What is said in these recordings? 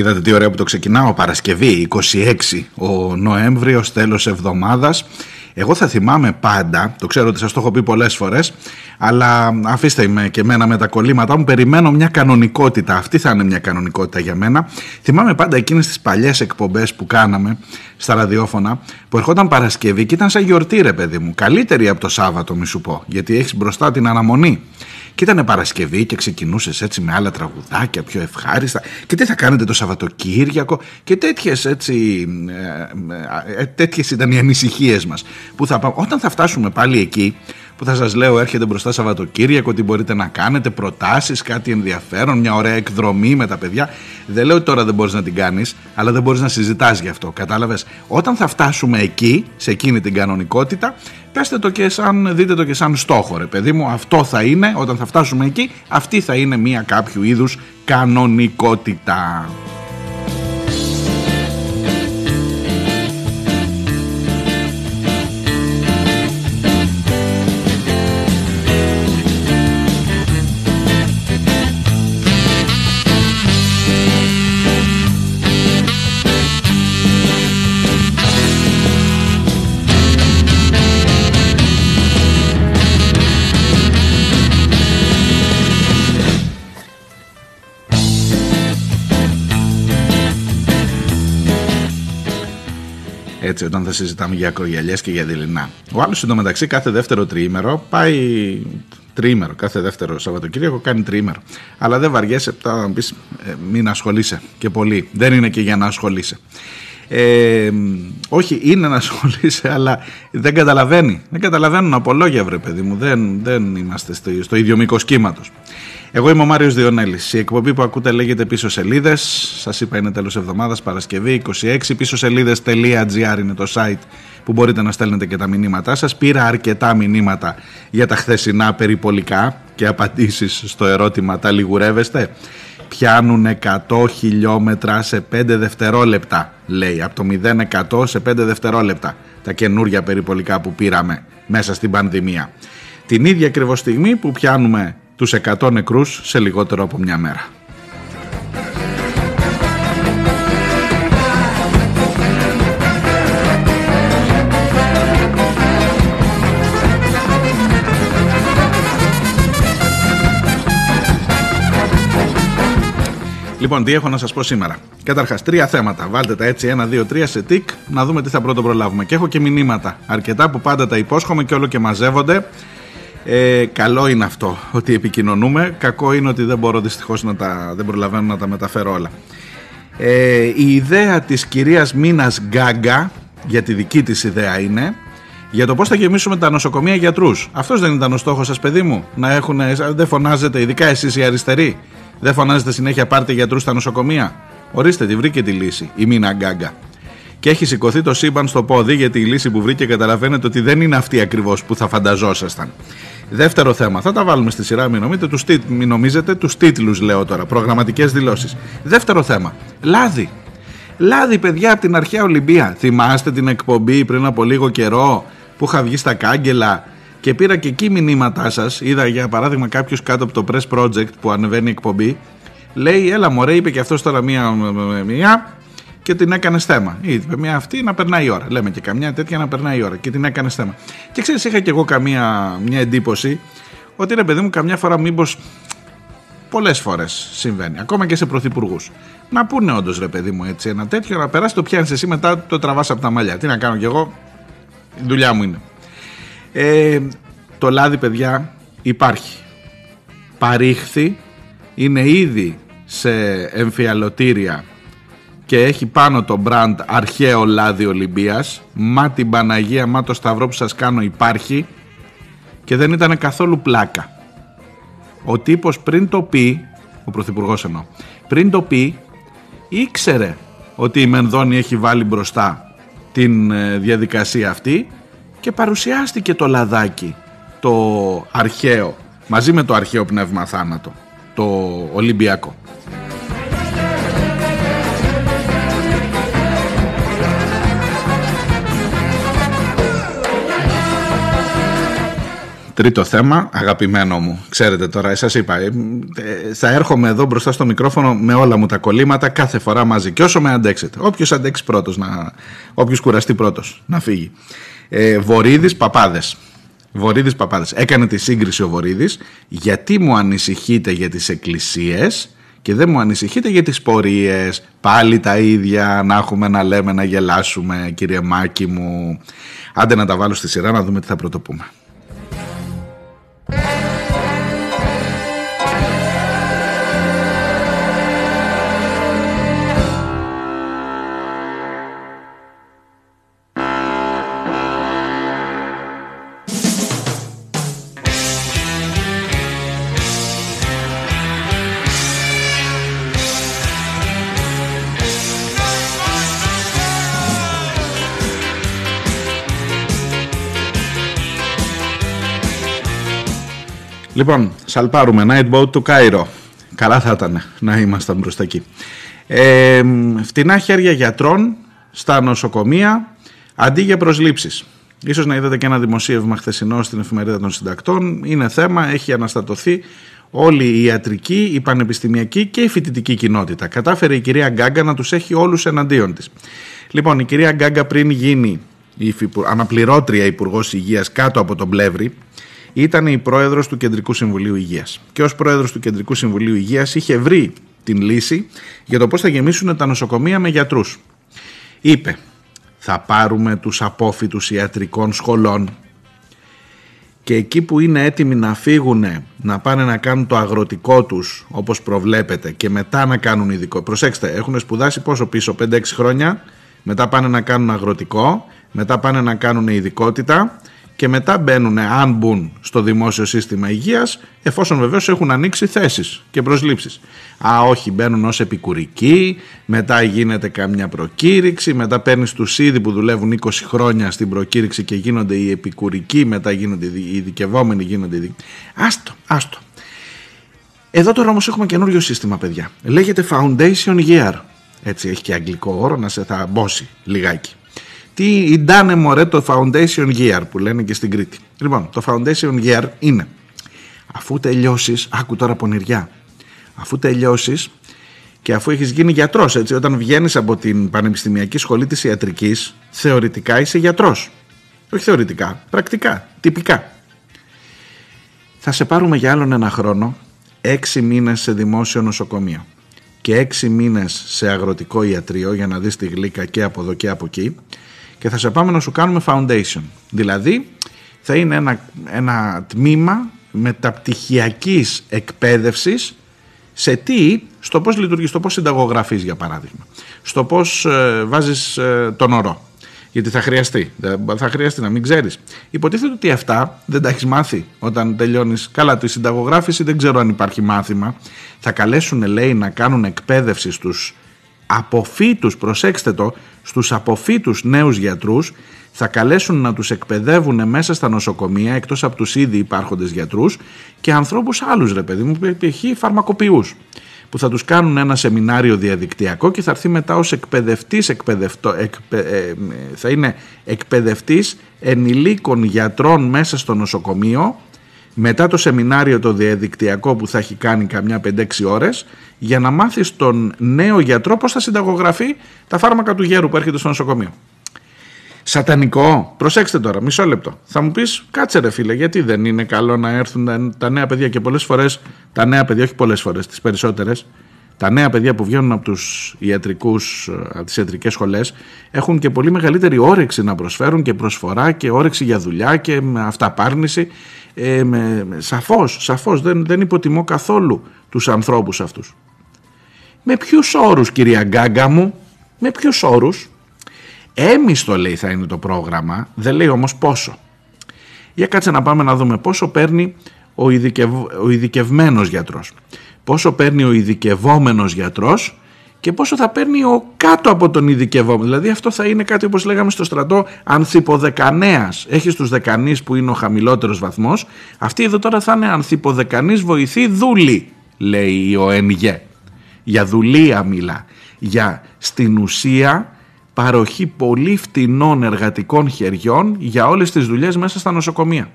Είδατε τι ωραία που το ξεκινάω Παρασκευή 26 ο Νοέμβριος τέλος εβδομάδας εγώ θα θυμάμαι πάντα, το ξέρω ότι σας το έχω πει πολλές φορές, αλλά αφήστε με και εμένα με τα κολλήματά μου, περιμένω μια κανονικότητα, αυτή θα είναι μια κανονικότητα για μένα. Θυμάμαι πάντα εκείνες τις παλιές εκπομπές που κάναμε στα ραδιόφωνα, που ερχόταν Παρασκευή και ήταν σαν γιορτή ρε παιδί μου, καλύτερη από το Σάββατο μη σου πω, γιατί έχεις μπροστά την αναμονή. Και ήταν Παρασκευή και ξεκινούσες έτσι με άλλα τραγουδάκια πιο ευχάριστα. Και τι θα κάνετε το Σαββατοκύριακο και τέτοιες έτσι. Ε, ε, τέτοιες ήταν οι ανησυχίες μας. Όταν θα φτάσουμε πάλι εκεί, που θα σας λέω έρχεται μπροστά Σαββατοκύριακο, τι μπορείτε να κάνετε, προτάσεις, κάτι ενδιαφέρον, μια ωραία εκδρομή με τα παιδιά. Δεν λέω ότι τώρα δεν μπορείς να την κάνεις, αλλά δεν μπορείς να συζητάς γι' αυτό. Κατάλαβες. Όταν θα φτάσουμε εκεί, σε εκείνη την κανονικότητα, πέστε το και σαν, δείτε το και σαν στόχο ρε παιδί μου αυτό θα είναι όταν θα φτάσουμε εκεί αυτή θα είναι μια κάποιου είδους κανονικότητα έτσι, όταν θα συζητάμε για ακρογιαλιές και για δειλινά. Ο άλλος εντωμεταξύ κάθε δεύτερο τριήμερο πάει. Τρίμερο, κάθε δεύτερο Σαββατοκύριακο κάνει τρίμερο. Αλλά δεν βαριέσαι, θα πεις ε, μην ασχολείσαι και πολύ. Δεν είναι και για να ασχολείσαι. Ε, όχι, είναι να ασχολείσαι, αλλά δεν καταλαβαίνει. Δεν καταλαβαίνουν από λόγια, βρε παιδί μου. Δεν, δεν είμαστε στο, στο ίδιο μήκος κύματος. Εγώ είμαι ο Μάριος Διονέλης. Η εκπομπή που ακούτε λέγεται Πίσω Σελίδες. Σας είπα είναι τέλος εβδομάδας, Παρασκευή 26. Πίσω σελίδες.gr είναι το site που μπορείτε να στέλνετε και τα μηνύματά σας. Πήρα αρκετά μηνύματα για τα χθεσινά περιπολικά και απαντήσεις στο ερώτημα τα λιγουρεύεστε; Πιάνουν 100 χιλιόμετρα σε 5 δευτερόλεπτα, λέει. Από το 0 σε 5 δευτερόλεπτα. Τα καινούρια περιπολικά που πήραμε μέσα στην πανδημία. Την ίδια ακριβώς στιγμή που πιάνουμε τους 100 νεκρούς σε λιγότερο από μια μέρα. Λοιπόν, τι έχω να σας πω σήμερα. Καταρχάς, τρία θέματα. Βάλτε τα έτσι, ένα, δύο, τρία σε τικ, να δούμε τι θα πρώτο προλάβουμε. Και έχω και μηνύματα. Αρκετά που πάντα τα υπόσχομαι και όλο και μαζεύονται. Ε, καλό είναι αυτό ότι επικοινωνούμε. Κακό είναι ότι δεν μπορώ δυστυχώς να τα, δεν προλαβαίνω να τα μεταφέρω όλα. Ε, η ιδέα της κυρίας Μίνας Γκάγκα, για τη δική της ιδέα είναι, για το πώς θα γεμίσουμε τα νοσοκομεία γιατρούς. Αυτός δεν ήταν ο στόχος σας παιδί μου, να έχουν, δεν φωνάζετε, ειδικά εσείς οι αριστεροί, δεν φωνάζετε συνέχεια πάρτε γιατρούς στα νοσοκομεία. Ορίστε τη βρήκε τη λύση, η Μίνα Γκάγκα. Και έχει σηκωθεί το σύμπαν στο πόδι γιατί η λύση που βρήκε καταλαβαίνετε ότι δεν είναι αυτή ακριβώς που θα φανταζόσασταν. Δεύτερο θέμα, θα τα βάλουμε στη σειρά, μην, νομίζετε, τους, μην νομίζετε, τους τίτλους λέω τώρα, προγραμματικές δηλώσεις. Δεύτερο θέμα, λάδι. Λάδι παιδιά από την αρχαία Ολυμπία. Θυμάστε την εκπομπή πριν από λίγο καιρό που είχα βγει στα κάγκελα και πήρα και εκεί μηνύματά σας. Είδα για παράδειγμα κάποιος κάτω από το Press Project που ανεβαίνει η εκπομπή. Λέει, έλα μωρέ, είπε και αυτός τώρα μία, μία και την έκανες θέμα. Είπε μια αυτή να περνάει η ώρα. Λέμε και καμιά τέτοια να περνάει η ώρα και την έκανες θέμα. Και ξέρεις, είχα και εγώ καμία μια εντύπωση ότι ρε παιδί μου, καμιά φορά μήπως πολλές φορές συμβαίνει, ακόμα και σε πρωθυπουργούς. Να πούνε όντως ρε παιδί μου έτσι ένα τέτοιο, να περάσει το πιάνεις εσύ μετά το τραβάς από τα μαλλιά. Τι να κάνω κι εγώ, η δουλειά μου είναι. Ε, το λάδι, παιδιά, υπάρχει. Παρήχθη, είναι ήδη σε εμφιαλωτήρια και έχει πάνω το brand αρχαίο λάδι Ολυμπίας. Μα την Παναγία, μα το σταυρό που σας κάνω υπάρχει και δεν ήταν καθόλου πλάκα. Ο τύπος πριν το πει ο Πρωθυπουργός εννοώ πριν το πει ήξερε ότι η Μενδώνη έχει βάλει μπροστά την ε, διαδικασία αυτή και παρουσιάστηκε το λαδάκι το αρχαίο μαζί με το αρχαίο πνεύμα θάνατο το Ολυμπιακό Τρίτο θέμα, αγαπημένο μου. Ξέρετε τώρα, σας είπα, ε, ε, θα έρχομαι εδώ μπροστά στο μικρόφωνο με όλα μου τα κολλήματα κάθε φορά μαζί. Και όσο με αντέξετε. Όποιος αντέξει πρώτος, όποιος κουραστεί πρώτος να φύγει. Ε, Βορύδης Παπάδες. Βορύδης Παπάδες. Έκανε τη σύγκριση ο Βορύδης. Γιατί μου ανησυχείτε για τις εκκλησίες και δεν μου ανησυχείτε για τις πορείες. Πάλι τα ίδια να έχουμε να λέμε, να γελάσουμε, κύριε Μάκη μου. Άντε να τα βάλω στη σειρά να δούμε τι θα πρωτοπούμε. Λοιπόν, σαλπάρουμε. Night boat του Κάιρο. Καλά θα ήταν να ήμασταν μπροστά εκεί. Ε, φτηνά χέρια γιατρών στα νοσοκομεία αντί για προσλήψεις. Ίσως να είδατε και ένα δημοσίευμα χθεσινό στην εφημερίδα των συντακτών. Είναι θέμα, έχει αναστατωθεί όλη η ιατρική, η πανεπιστημιακή και η φοιτητική κοινότητα. Κατάφερε η κυρία Γκάγκα να τους έχει όλους εναντίον της. Λοιπόν, η κυρία Γκάγκα πριν γίνει η αναπληρώτρια υπουργός Υγείας κάτω από τον Πλεύρη, ήταν η πρόεδρος του Κεντρικού Συμβουλίου Υγείας. Και ως πρόεδρος του Κεντρικού Συμβουλίου Υγείας είχε βρει την λύση για το πώς θα γεμίσουν τα νοσοκομεία με γιατρούς. Είπε, θα πάρουμε τους απόφοιτους ιατρικών σχολών και εκεί που είναι έτοιμοι να φύγουν να πάνε να κάνουν το αγροτικό τους όπως προβλέπετε και μετά να κάνουν ειδικό. Προσέξτε, έχουν σπουδάσει πόσο πίσω, 5-6 χρόνια, μετά πάνε να κάνουν αγροτικό, μετά πάνε να κάνουν ειδικότητα και μετά μπαίνουν, αν μπουν στο δημόσιο σύστημα υγείας, εφόσον βεβαίως έχουν ανοίξει θέσεις και προσλήψεις. Α, όχι, μπαίνουν ως επικουρικοί, μετά γίνεται καμιά προκήρυξη, μετά παίρνεις τους ήδη που δουλεύουν 20 χρόνια στην προκήρυξη και γίνονται οι επικουρικοί, μετά γίνονται οι ειδικευόμενοι, γίνονται οι Άστο, άστο. Εδώ τώρα όμως έχουμε καινούριο σύστημα, παιδιά. Λέγεται Foundation Year. Έτσι έχει και αγγλικό όρο, να σε θα μπώσει λιγάκι. Τι ιντάνε μωρέ το Foundation Year που λένε και στην Κρήτη. Λοιπόν, το Foundation Year είναι αφού τελειώσεις, άκου τώρα πονηριά, αφού τελειώσεις και αφού έχεις γίνει γιατρός, έτσι, όταν βγαίνεις από την Πανεπιστημιακή Σχολή της Ιατρικής, θεωρητικά είσαι γιατρός. Όχι θεωρητικά, πρακτικά, τυπικά. Θα σε πάρουμε για άλλον ένα χρόνο, έξι μήνες σε δημόσιο νοσοκομείο και έξι μήνες σε αγροτικό ιατρείο για να δεις τη γλύκα και από εδώ και από εκεί και θα σε πάμε να σου κάνουμε foundation. Δηλαδή θα είναι ένα, ένα τμήμα μεταπτυχιακής εκπαίδευσης σε τι, στο πώς λειτουργείς, στο πώς συνταγογραφείς για παράδειγμα, στο πώς ε, βάζεις ε, τον ορό. Γιατί θα χρειαστεί. Θα χρειαστεί να μην ξέρεις. Υποτίθεται ότι αυτά δεν τα έχεις μάθει όταν τελειώνεις. Καλά, τη συνταγογράφηση δεν ξέρω αν υπάρχει μάθημα. Θα καλέσουν, λέει, να κάνουν εκπαίδευση στους αποφύτους, προσέξτε το, στους αποφύτους νέους γιατρούς θα καλέσουν να τους εκπαιδεύουν μέσα στα νοσοκομεία εκτός από τους ήδη υπάρχοντες γιατρούς και ανθρώπους άλλους ρε παιδί μου, π.χ. φαρμακοποιούς που θα τους κάνουν ένα σεμινάριο διαδικτυακό και θα έρθει μετά ως εκπαιδευτής, εκπαιδευτό, ε, θα είναι εκπαιδευτής ενηλίκων γιατρών μέσα στο νοσοκομείο μετά το σεμινάριο το διαδικτυακό που θα έχει κάνει καμιά 5-6 ώρες για να μάθεις τον νέο γιατρό πώς θα συνταγογραφεί τα φάρμακα του γέρου που έρχεται στο νοσοκομείο. Σατανικό, προσέξτε τώρα, μισό λεπτό. Θα μου πεις, κάτσε ρε φίλε, γιατί δεν είναι καλό να έρθουν τα νέα παιδιά και πολλές φορές, τα νέα παιδιά, όχι πολλές φορές, τις περισσότερες, τα νέα παιδιά που βγαίνουν από τους ιατρικούς, από τις ιατρικές σχολές έχουν και πολύ μεγαλύτερη όρεξη να προσφέρουν και προσφορά και όρεξη για δουλειά και αυταπάρνηση ε, με, σαφώς, σαφώς δεν, δεν υποτιμώ καθόλου τους ανθρώπους αυτούς. Με ποιους όρους κυρία Γκάγκα μου, με ποιους όρους; Έμιστο λέει θα είναι το πρόγραμμα, δεν λέει όμως πόσο. Για κάτσε να πάμε να δούμε πόσο παίρνει ο, ειδικευ, ο ειδικευμένος γιατρός. Πόσο παίρνει ο ειδικευόμενος γιατρός και πόσο θα παίρνει ο κάτω από τον ειδικευόμενο. Δηλαδή αυτό θα είναι κάτι όπως λέγαμε στο στρατό ανθυποδεκανέας. Έχεις τους δεκανείς που είναι ο χαμηλότερος βαθμός. Αυτή εδώ τώρα θα είναι ανθυποδεκανείς βοηθή δούλη λέει ο ΕΝΓΕ. Για δουλεία μιλά. Για στην ουσία παροχή πολύ φτηνών εργατικών χεριών για όλες τις δουλειές μέσα στα νοσοκομεία.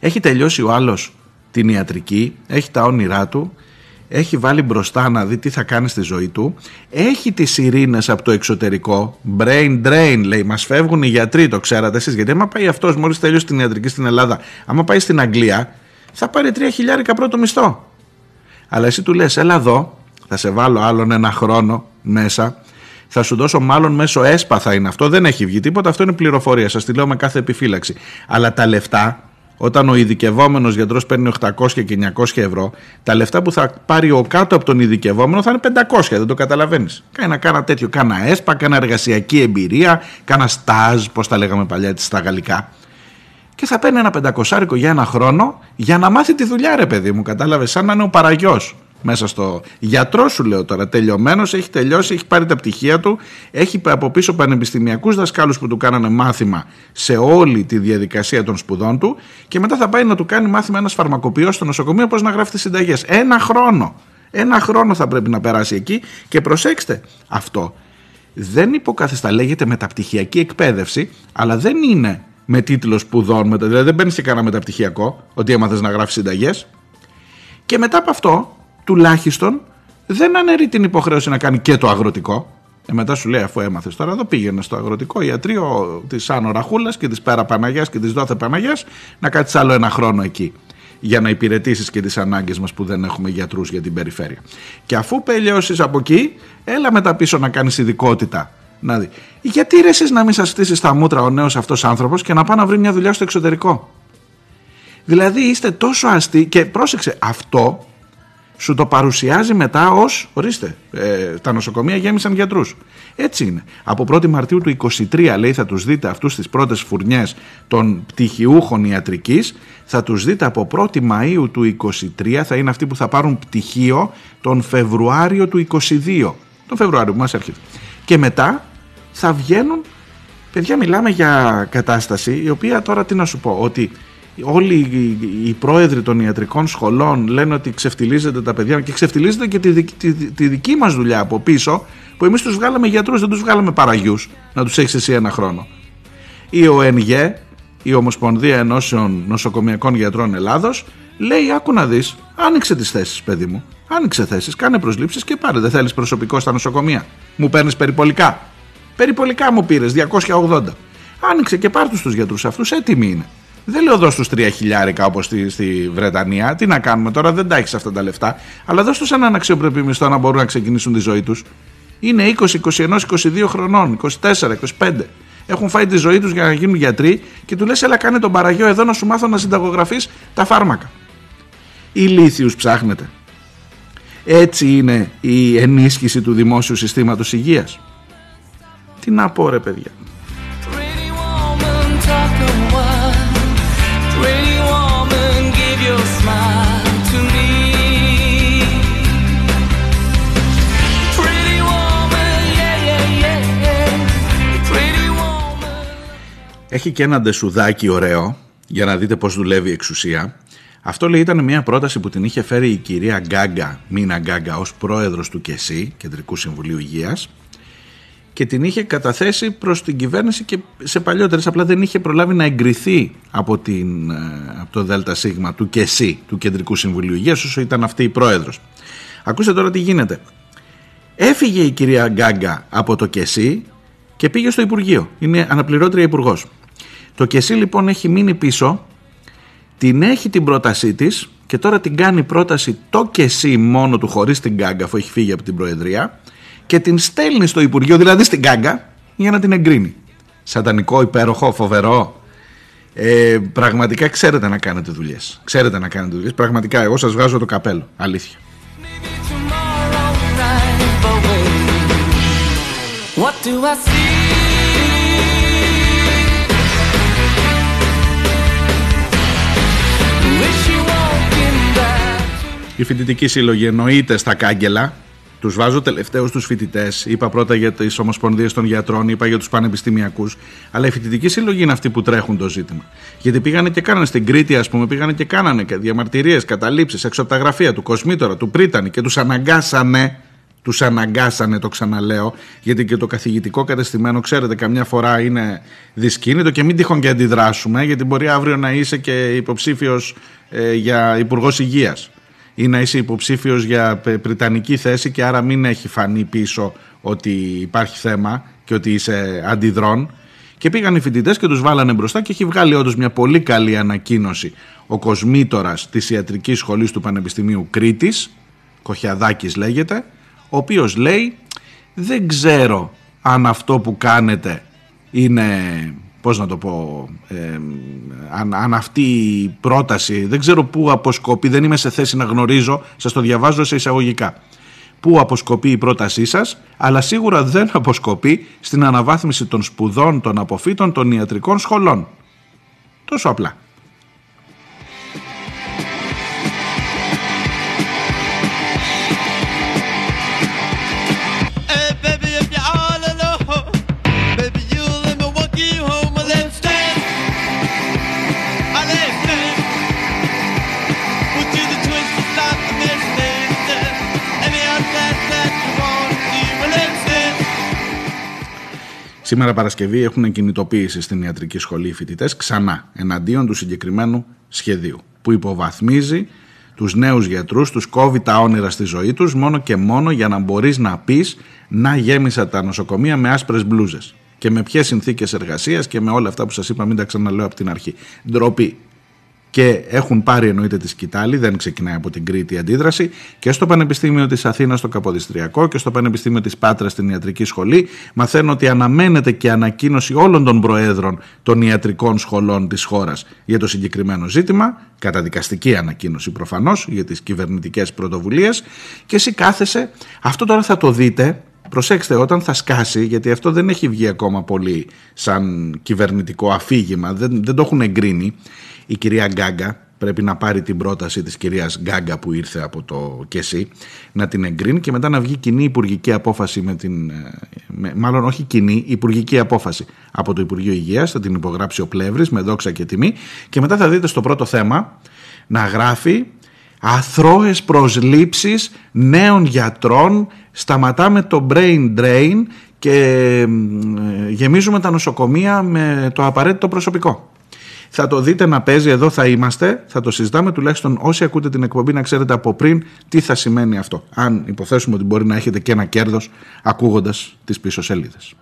Έχει τελειώσει ο άλλος την ιατρική, έχει τα όνειρά του, έχει βάλει μπροστά να δει τι θα κάνει στη ζωή του, έχει τις ειρήνες από το εξωτερικό, brain drain λέει, μας φεύγουν οι γιατροί, το ξέρατε εσείς, γιατί άμα πάει αυτός μόλις τελειώσει την ιατρική στην Ελλάδα, άμα πάει στην Αγγλία, θα πάρει τρία χιλιάρικα πρώτο μισθό. Αλλά εσύ του λες, έλα εδώ, θα σε βάλω άλλον ένα χρόνο μέσα, θα σου δώσω μάλλον μέσω έσπαθα είναι αυτό, δεν έχει βγει τίποτα, αυτό είναι πληροφορία, σας τη λέω με κάθε επιφύλαξη. Αλλά τα λεφτά όταν ο ειδικευόμενος γιατρός παίρνει 800 και 900 ευρώ, τα λεφτά που θα πάρει ο κάτω από τον ειδικευόμενο θα είναι 500, δεν το καταλαβαίνεις. Κάνα, κάνα τέτοιο, κάνα έσπα, κάνα εργασιακή εμπειρία, κάνα στάζ, πώς τα λέγαμε παλιά στα γαλλικά. Και θα παίρνει ένα πεντακοσάρικο για ένα χρόνο για να μάθει τη δουλειά, ρε παιδί μου. Κατάλαβες, σαν να είναι ο παραγιός μέσα στο γιατρό σου λέω τώρα, τελειωμένος, έχει τελειώσει, έχει πάρει τα πτυχία του, έχει από πίσω πανεπιστημιακούς δασκάλους που του κάνανε μάθημα σε όλη τη διαδικασία των σπουδών του και μετά θα πάει να του κάνει μάθημα ένας φαρμακοποιός στο νοσοκομείο πώς να γράφει τις συνταγές. Ένα χρόνο. Ένα χρόνο θα πρέπει να περάσει εκεί και προσέξτε αυτό. Δεν υποκαθιστά, λέγεται μεταπτυχιακή εκπαίδευση, αλλά δεν είναι με τίτλο σπουδών, δηλαδή δεν παίρνεις και κανένα μεταπτυχιακό, ότι έμαθες να γράφεις συνταγές. Και μετά από αυτό τουλάχιστον δεν αναιρεί την υποχρέωση να κάνει και το αγροτικό. Ε, μετά σου λέει, αφού έμαθες τώρα εδώ, πήγαινε στο αγροτικό ιατρείο της Άνω Ραχούλας και της Πέρα Παναγιάς και της Δόθε Παναγιάς να κάτσεις άλλο ένα χρόνο εκεί. Για να υπηρετήσεις και τις ανάγκες μας που δεν έχουμε γιατρούς για την περιφέρεια. Και αφού πελαιώσει από εκεί, έλα μετά πίσω να κάνεις ειδικότητα. Να δει. Γιατί ρε εσείς να μην σας στήσεις τα μούτρα ο νέος αυτός άνθρωπος και να πάει να βρει μια δουλειά στο εξωτερικό; Δηλαδή είστε τόσο αστεί και πρόσεξε αυτό σου το παρουσιάζει μετά ως. Ορίστε, ε, τα νοσοκομεία γέμισαν γιατρούς. Έτσι είναι. Από 1η Μαρτίου του 23 λέει θα τους δείτε αυτούς τις πρώτες φουρνιές των πτυχιούχων ιατρικής. Θα τους δείτε από 1η Μαου του 23 θα είναι αυτοί που θα πάρουν πτυχίο τον Φεβρουάριο του 22. Τον Φεβρουάριο που μας έρχεται. Και μετά θα βγαίνουν. Παιδιά, μιλάμε για κατάσταση η οποία τώρα τι να σου πω, ότι όλοι οι πρόεδροι των ιατρικών σχολών λένε ότι ξεφτιλίζεται τα παιδιά και ξεφτιλίζεται και τη, τη, τη, δική μας δουλειά από πίσω που εμείς τους βγάλαμε γιατρούς, δεν τους βγάλαμε παραγιούς να τους έχεις εσύ ένα χρόνο. Η ΟΕΝΓΕ, η Ομοσπονδία Ενώσεων Νοσοκομιακών Γιατρών Ελλάδος λέει άκου να δεις, άνοιξε τις θέσεις παιδί μου, άνοιξε θέσεις, κάνε προσλήψεις και πάρε, δεν θέλεις προσωπικό στα νοσοκομεία. Μου παίρνεις περιπολικά. Περιπολικά μου πήρες, 280. Άνοιξε και πάρ' τους τους γιατρούς αυτούς, έτοιμοι είναι. Δεν λέω δώσ' τους τρία χιλιάρικα όπως στη, στη Βρετανία. Τι να κάνουμε τώρα, δεν τα έχεις αυτά τα λεφτά. Αλλά δώσ' τους έναν αξιοπρεπή μισθό να μπορούν να ξεκινήσουν τη ζωή τους. Είναι 20, 21, 22 χρονών, 24, 25. Έχουν φάει τη ζωή τους για να γίνουν γιατροί και του λες έλα κάνε τον παραγιό εδώ να σου μάθω να συνταγογραφείς τα φάρμακα. Ηλίθιους ψάχνετε. Έτσι είναι η ενίσχυση του δημόσιου συστήματος υγείας. Τι να πω ρε παιδιά. Έχει και ένα ντεσουδάκι ωραίο για να δείτε πώς δουλεύει η εξουσία. Αυτό λέει ήταν μια πρόταση που την είχε φέρει η κυρία Γκάγκα, Μίνα Γκάγκα, ως πρόεδρος του ΚΕΣΥ, Κεντρικού Συμβουλίου Υγείας, και την είχε καταθέσει προς την κυβέρνηση και σε παλιότερες απλά δεν είχε προλάβει να εγκριθεί από, την, ε, από το ΔΣ του ΚΕΣΥ, του Κεντρικού Συμβουλίου Υγείας, όσο ήταν αυτή η πρόεδρος. Ακούστε τώρα τι γίνεται. Έφυγε η κυρία Γκάγκα από το ΚΕΣΥ και πήγε στο Υπουργείο. Είναι αναπληρώτρια υπουργός. Το ΚΕΣΥ λοιπόν έχει μείνει πίσω, την έχει την πρότασή της και τώρα την κάνει πρόταση το ΚΕΣΥ μόνο του χωρίς την Γκάγκα, αφού έχει φύγει από την Προεδρία, και την στέλνει στο Υπουργείο, δηλαδή στην Γκάγκα, για να την εγκρίνει. Σατανικό, υπέροχο, φοβερό. Ε, πραγματικά ξέρετε να κάνετε δουλειές. Ξέρετε να κάνετε δουλειές. Πραγματικά, εγώ σας βγάζω το καπέλο. Αλήθεια. What do I see? Η φοιτητική σύλλογη εννοείται στα κάγκελα Τους βάζω τελευταίους τους φοιτητές. Είπα πρώτα για τις ομοσπονδίες των γιατρών, είπα για τους πανεπιστημιακούς. Αλλά οι φοιτητικοί σύλλογοι είναι αυτοί που τρέχουν το ζήτημα. Γιατί πήγανε και κάνανε στην Κρήτη, ας πούμε, πήγανε και κάνανε διαμαρτυρίες, καταλήψεις έξω από τα γραφεία του Κοσμήτωρα, του Πρίτανη και τους αναγκάσανε. Τους αναγκάσανε, το ξαναλέω, γιατί και το καθηγητικό κατεστημένο, ξέρετε, καμιά φορά είναι δυσκίνητο και μην τυχόν και αντιδράσουμε, γιατί μπορεί αύριο να είσαι και υποψήφιος ε, για υπουργός υγείας ή να είσαι υποψήφιος για πριτανική θέση και άρα μην έχει φανεί πίσω ότι υπάρχει θέμα και ότι είσαι αντιδρών. Και πήγαν οι φοιτητές και τους βάλανε μπροστά και έχει βγάλει όντως μια πολύ καλή ανακοίνωση ο κοσμήτορας της Ιατρικής Σχολής του Πανεπιστημίου Κρήτης, Κοχιαδάκης λέγεται, ο οποίος λέει: Δεν ξέρω αν αυτό που κάνετε είναι πώς να το πω, ε, αν, αν, αυτή η πρόταση, δεν ξέρω πού αποσκοπεί, δεν είμαι σε θέση να γνωρίζω, σας το διαβάζω σε εισαγωγικά, πού αποσκοπεί η πρότασή σας, αλλά σίγουρα δεν αποσκοπεί στην αναβάθμιση των σπουδών των αποφύτων των ιατρικών σχολών. Τόσο απλά. Σήμερα Παρασκευή έχουν κινητοποίηση στην ιατρική σχολή οι φοιτητές ξανά εναντίον του συγκεκριμένου σχεδίου που υποβαθμίζει τους νέους γιατρούς, τους κόβει τα όνειρα στη ζωή τους μόνο και μόνο για να μπορείς να πεις να γέμισα τα νοσοκομεία με άσπρες μπλούζες και με ποιες συνθήκες εργασίας και με όλα αυτά που σας είπα μην τα ξαναλέω από την αρχή. Ντροπή και έχουν πάρει εννοείται τη σκητάλη, δεν ξεκινάει από την Κρήτη η αντίδραση και στο Πανεπιστήμιο της Αθήνας στο Καποδιστριακό και στο Πανεπιστήμιο της Πάτρας στην Ιατρική Σχολή μαθαίνω ότι αναμένεται και ανακοίνωση όλων των προέδρων των ιατρικών σχολών της χώρας για το συγκεκριμένο ζήτημα, καταδικαστική ανακοίνωση προφανώς για τις κυβερνητικές πρωτοβουλίες και εσύ κάθεσαι, αυτό τώρα θα το δείτε Προσέξτε, όταν θα σκάσει, γιατί αυτό δεν έχει βγει ακόμα πολύ σαν κυβερνητικό αφήγημα, δεν, δεν το έχουν εγκρίνει, η κυρία Γκάγκα πρέπει να πάρει την πρόταση της κυρίας Γκάγκα που ήρθε από το ΚΕΣΥ να την εγκρίνει και μετά να βγει κοινή υπουργική απόφαση με την, ε, με, μάλλον όχι κοινή, υπουργική απόφαση από το Υπουργείο Υγείας, θα την υπογράψει ο Πλεύρης με δόξα και τιμή και μετά θα δείτε στο πρώτο θέμα να γράφει αθρώες προσλήψεις νέων γιατρών, σταματάμε το brain drain και ε, γεμίζουμε τα νοσοκομεία με το απαραίτητο προσωπικό. Θα το δείτε να παίζει, εδώ θα είμαστε, θα το συζητάμε τουλάχιστον όσοι ακούτε την εκπομπή να ξέρετε από πριν τι θα σημαίνει αυτό. Αν υποθέσουμε ότι μπορεί να έχετε και ένα κέρδος ακούγοντας τις πίσω σελίδες.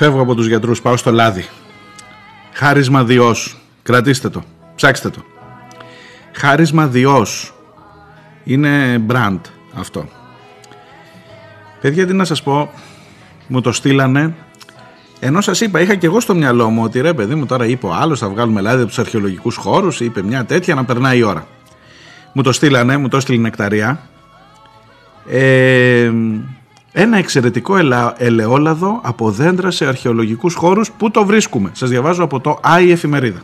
Φεύγω από τους γιατρούς, πάω στο λάδι. Χάρισμα Διός. Κρατήστε το. Ψάξτε το. Χάρισμα Διός. Είναι brand αυτό. Παιδιά, τι να σας πω, μου το στείλανε ενώ σας είπα, είχα και εγώ στο μυαλό μου ότι ρε παιδί μου τώρα είπε ο άλλος, θα βγάλουμε λάδι από τους αρχαιολογικούς χώρους, είπε μια τέτοια να περνάει η ώρα. Μου το στείλανε, μου το έστειλε νεκταρία. Ε, ένα εξαιρετικό ελαιόλαδο από δέντρα σε αρχαιολογικούς χώρους. Πού το βρίσκουμε. Σας διαβάζω από το Άι Εφημερίδα.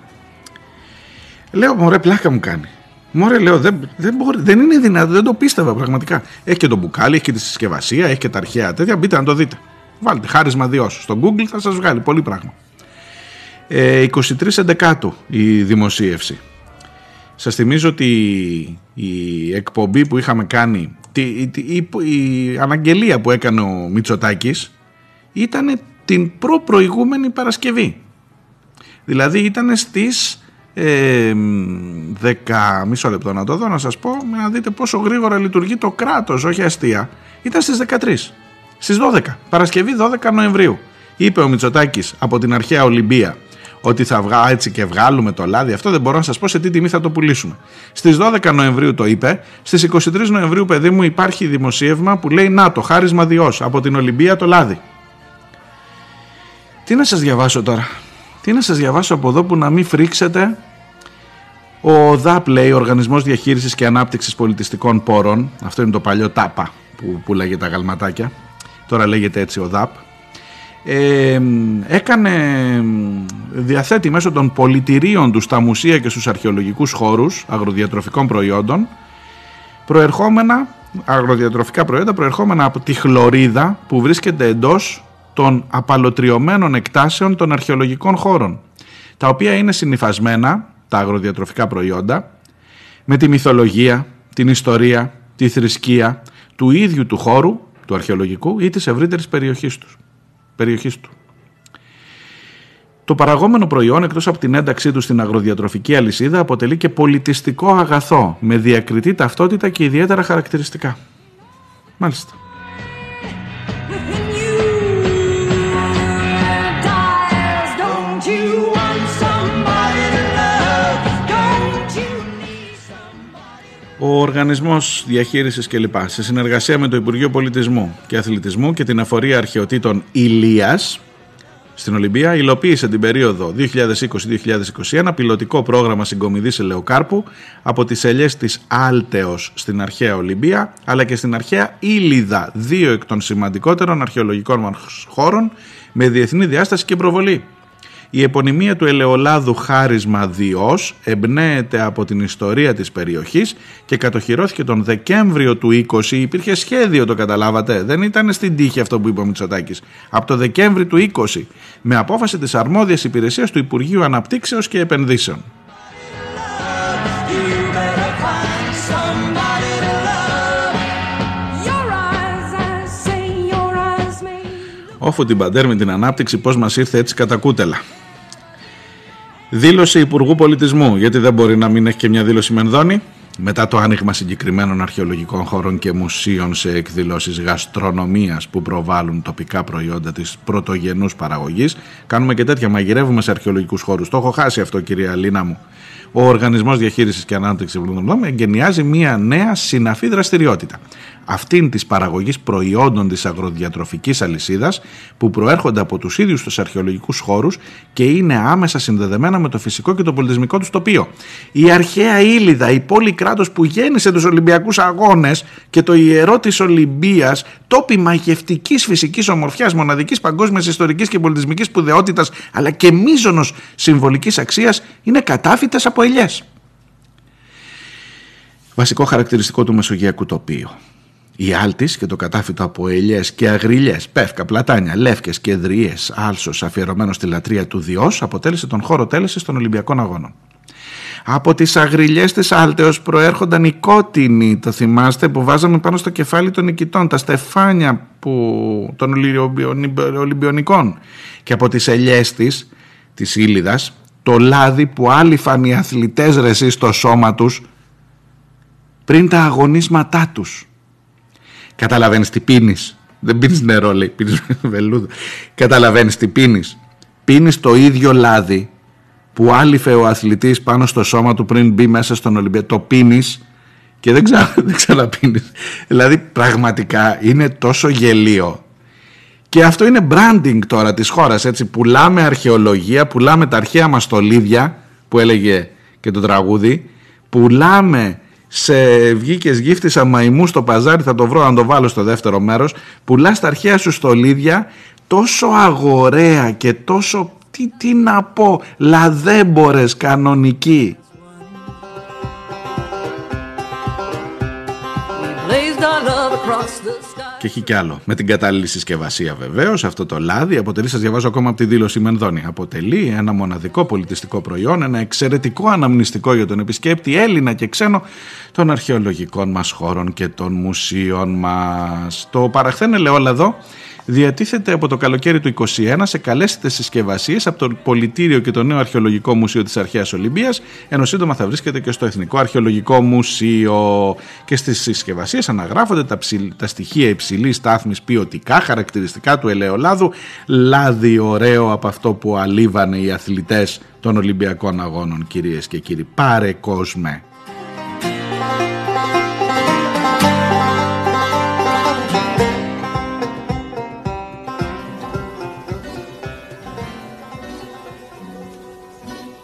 Λέω, μωρέ, πλάκα μου κάνει. Μωρέ, λέω, δεν, δεν, μπορεί, δεν είναι δυνατό, δεν το πίστευα πραγματικά. Έχει και το μπουκάλι, έχει και τη συσκευασία, έχει και τα αρχαία τέτοια. Μπείτε να το δείτε. Βάλτε χάρισμα διό. Στο Google θα σας βγάλει πολύ πράγμα. Ε, 23 Εντεκάτου η δημοσίευση. Σας θυμίζω ότι η εκπομπή που είχαμε κάνει η, η, η αναγγελία που έκανε ο Μητσοτάκης ήταν την προ-προηγούμενη Παρασκευή. Δηλαδή ήταν στις ε, 10, μισό λεπτό να το δω να σας πω, να δείτε πόσο γρήγορα λειτουργεί το κράτος, όχι αστεία. Ήταν στις 13, στις 12, Παρασκευή 12 Νοεμβρίου. Είπε ο Μητσοτάκης από την αρχαία Ολυμπία ότι θα βγάλουμε έτσι και βγάλουμε το λάδι αυτό δεν μπορώ να σας πω σε τι τιμή θα το πουλήσουμε. Στις 12 Νοεμβρίου το είπε, στις 23 Νοεμβρίου παιδί μου υπάρχει δημοσίευμα που λέει να το χάρισμα διός από την Ολυμπία το λάδι. Τι να σας διαβάσω τώρα, τι να σας διαβάσω από εδώ που να μην φρίξετε; Ο ΔΑΠ λέει, Οργανισμός Διαχείρισης και Ανάπτυξης Πολιτιστικών Πόρων, αυτό είναι το παλιό ΤΑΠΑ που πουλάγε τα γαλματάκια, τώρα λέγεται έτσι ο ΔΑΠ, ε, έκανε, διαθέτει μέσω των πολιτηρίων τους στα μουσεία και στους αρχαιολογικούς χώρους αγροδιατροφικών προϊόντων προερχόμενα, αγροδιατροφικά προϊόντα προερχόμενα από τη χλωρίδα που βρίσκεται εντός των απαλωτριωμένων εκτάσεων των αρχαιολογικών χώρων τα οποία είναι συνυφασμένα τα αγροδιατροφικά προϊόντα με τη μυθολογία, την ιστορία, τη θρησκεία του ίδιου του χώρου, του αρχαιολογικού ή της ευρύτερης περιοχής, τους, περιοχής του. Το παραγόμενο προϊόν εκτός από την ένταξή του στην αγροδιατροφική αλυσίδα αποτελεί και πολιτιστικό αγαθό με διακριτή ταυτότητα και ιδιαίτερα χαρακτηριστικά. Μάλιστα. Ο Οργανισμός Διαχείρισης κλπ. σε συνεργασία με το Υπουργείο Πολιτισμού και Αθλητισμού και την Αφορία Αρχαιοτήτων Ηλίας στην Ολυμπία υλοποίησε την περίοδο 2020-2021 ένα πιλωτικό πρόγραμμα συγκομιδής ελαιοκάρπου από τις ελιές της Άλτεος στην αρχαία Ολυμπία αλλά και στην αρχαία Ήλιδα, δύο εκ των σημαντικότερων αρχαιολογικών χώρων με διεθνή διάσταση και προβολή. Η επωνυμία του ελαιολάδου χάρισμα Διός εμπνέεται από την ιστορία της περιοχής και κατοχυρώθηκε τον Δεκέμβριο του 20. Υπήρχε σχέδιο, το καταλάβατε. Δεν ήταν στην τύχη αυτό που είπε ο Μητσοτάκης. Από το Δεκέμβριο του 20 με απόφαση της αρμόδιας υπηρεσίας του Υπουργείου Αναπτύξεως και Επενδύσεων. Όφου την παντέρ με την ανάπτυξη πώς μας ήρθε έτσι κατά κούτελα. Δήλωση Υπουργού Πολιτισμού, γιατί δεν μπορεί να μην έχει και μια δήλωση Μενδώνη. Μετά το άνοιγμα συγκεκριμένων αρχαιολογικών χώρων και μουσείων σε εκδηλώσεις γαστρονομίας που προβάλλουν τοπικά προϊόντα της πρωτογενούς παραγωγής, κάνουμε και τέτοια, μαγειρεύουμε σε αρχαιολογικούς χώρους. Το έχω χάσει αυτό κυρία Λίνα μου. Ο Οργανισμός Διαχείρισης και Ανάπτυξης εγκαινιάζει μια νέα συναφή δραστηριότητα αυτήν της παραγωγής προϊόντων της αγροδιατροφικής αλυσίδας που προέρχονται από τους ίδιους τους αρχαιολογικούς χώρους και είναι άμεσα συνδεδεμένα με το φυσικό και το πολιτισμικό τους τοπίο. Η αρχαία Ήλιδα, η πόλη κράτος που γέννησε τους Ολυμπιακούς Αγώνες και το ιερό της Ολυμπίας, τόπι μαγευτικής φυσικής ομορφιάς, μοναδικής παγκόσμιας ιστορικής και πολιτισμικής σπουδαιότητας αλλά και μίζωνος συμβολικής αξίας είναι κατάφυτες από ελιές. Βασικό χαρακτηριστικό του μεσογειακού τοπίου. Η Άλτης και το κατάφυτο από ελιές και αγριλιές, πεύκα, πλατάνια, λεύκες και δριές, άλσος αφιερωμένο στη λατρεία του Διός αποτέλεσε τον χώρο τέλεσης των Ολυμπιακών Αγώνων. Από τις αγριλιές της Άλτεως προέρχονταν οι κότινοι, το θυμάστε, που βάζαμε πάνω στο κεφάλι των νικητών, τα στεφάνια που, των Ολυμπιονικών. Και από τις ελιές της, της Ήλιδας, το λάδι που άλυφαν οι αθλητές ρεσί στο σώμα τους πριν τα αγωνίσματά τους. Καταλαβαίνεις τι πίνεις. Δεν πίνεις νερό, λέει. Πίνεις βελούδα. Καταλαβαίνεις τι πίνεις. Πίνεις το ίδιο λάδι που άλυφε ο αθλητής πάνω στο σώμα του πριν μπει μέσα στον Ολυμπιακό. Το πίνεις και δεν, ξα... δεν ξαναπίνεις. Δηλαδή πραγματικά είναι τόσο γελίο. Και αυτό είναι branding τώρα της χώρας, έτσι. Πουλάμε αρχαιολογία, πουλάμε τα αρχαία μας στολίδια, που έλεγε και το τραγούδι, πουλάμε σε βγήκες γύφτησα μαϊμού στο παζάρι, θα το βρω να το βάλω στο δεύτερο μέρος, πουλάς τα αρχαία σου στολίδια τόσο αγοραία και τόσο, τι, τι να πω, λαδέμπορες κανονικοί. Και έχει κι άλλο. Με την κατάλληλη συσκευασία βεβαίως, αυτό το λάδι αποτελεί, σας διαβάζω ακόμα από τη δήλωση Μενδώνη. Αποτελεί ένα μοναδικό πολιτιστικό προϊόν, ένα εξαιρετικό αναμνηστικό για τον επισκέπτη Έλληνα και ξένο των αρχαιολογικών μας χώρων και των μουσείων μας. Το παραχθέν ελαιόλαδο διατίθεται από το καλοκαίρι του 2021 σε καλέσθητε συσκευασίες από το Πολιτήριο και το Νέο Αρχαιολογικό Μουσείο της Αρχαίας Ολυμπίας, ενώ σύντομα θα βρίσκεται και στο Εθνικό Αρχαιολογικό Μουσείο. Και στις συσκευασίες αναγράφονται τα, τα στοιχεία υψηλής στάθμης ποιοτικά, χαρακτηριστικά του ελαιολάδου, λάδι ωραίο από αυτό που αλείβανε οι αθλητές των Ολυμπιακών Αγώνων, κυρίες και κύριοι. Πάρε κόσμε.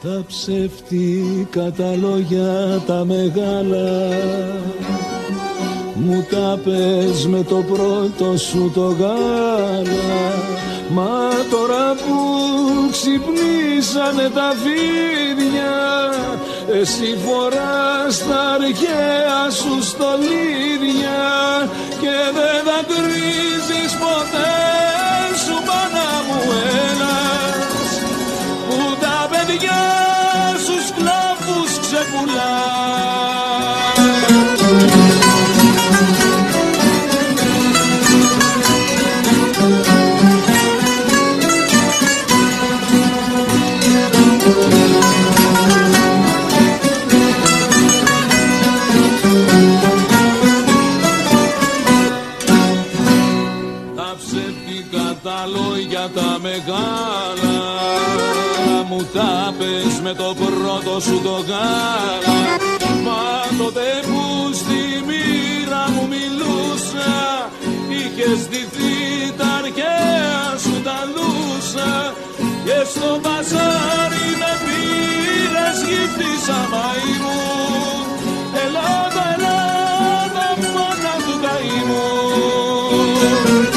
Τα ψεύτικα τα λόγια τα μεγάλα. Μου τα πες με το πρώτο σου το γάλα. Μα τώρα που ξυπνήσανε τα φίδια Εσύ φοράς τα αρχαία σου στολίδια Και δεν θα κρίζεις ποτέ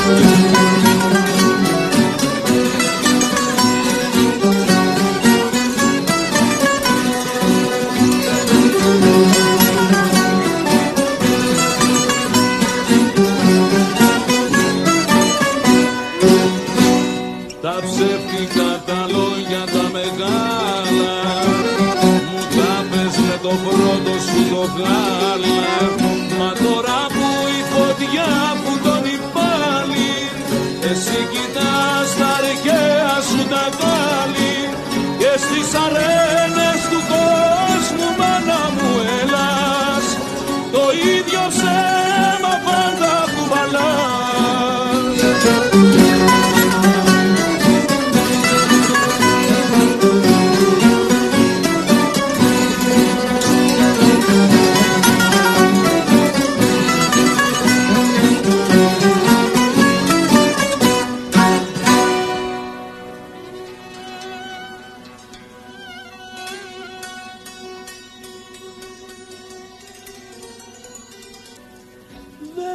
Μα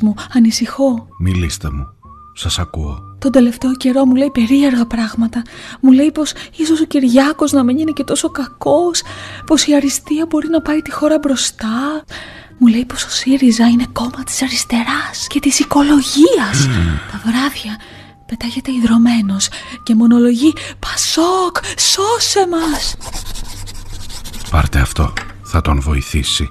μου, ανησυχώ. Μιλήστε μου. σας ακούω. Τον τελευταίο καιρό μου λέει περίεργα πράγματα. Μου λέει πως ίσως ο Κυριάκος να μην είναι και τόσο κακός, πως η αριστεία μπορεί να πάει τη χώρα μπροστά. Μου λέει πως ο ΣΥΡΙΖΑ είναι κόμμα της αριστεράς και της οικολογίας. Τα βράδια πετάγεται ιδρωμένος και μονολογεί «Πασόκ, σώσε μας!» Πάρτε αυτό, θα τον βοηθήσει.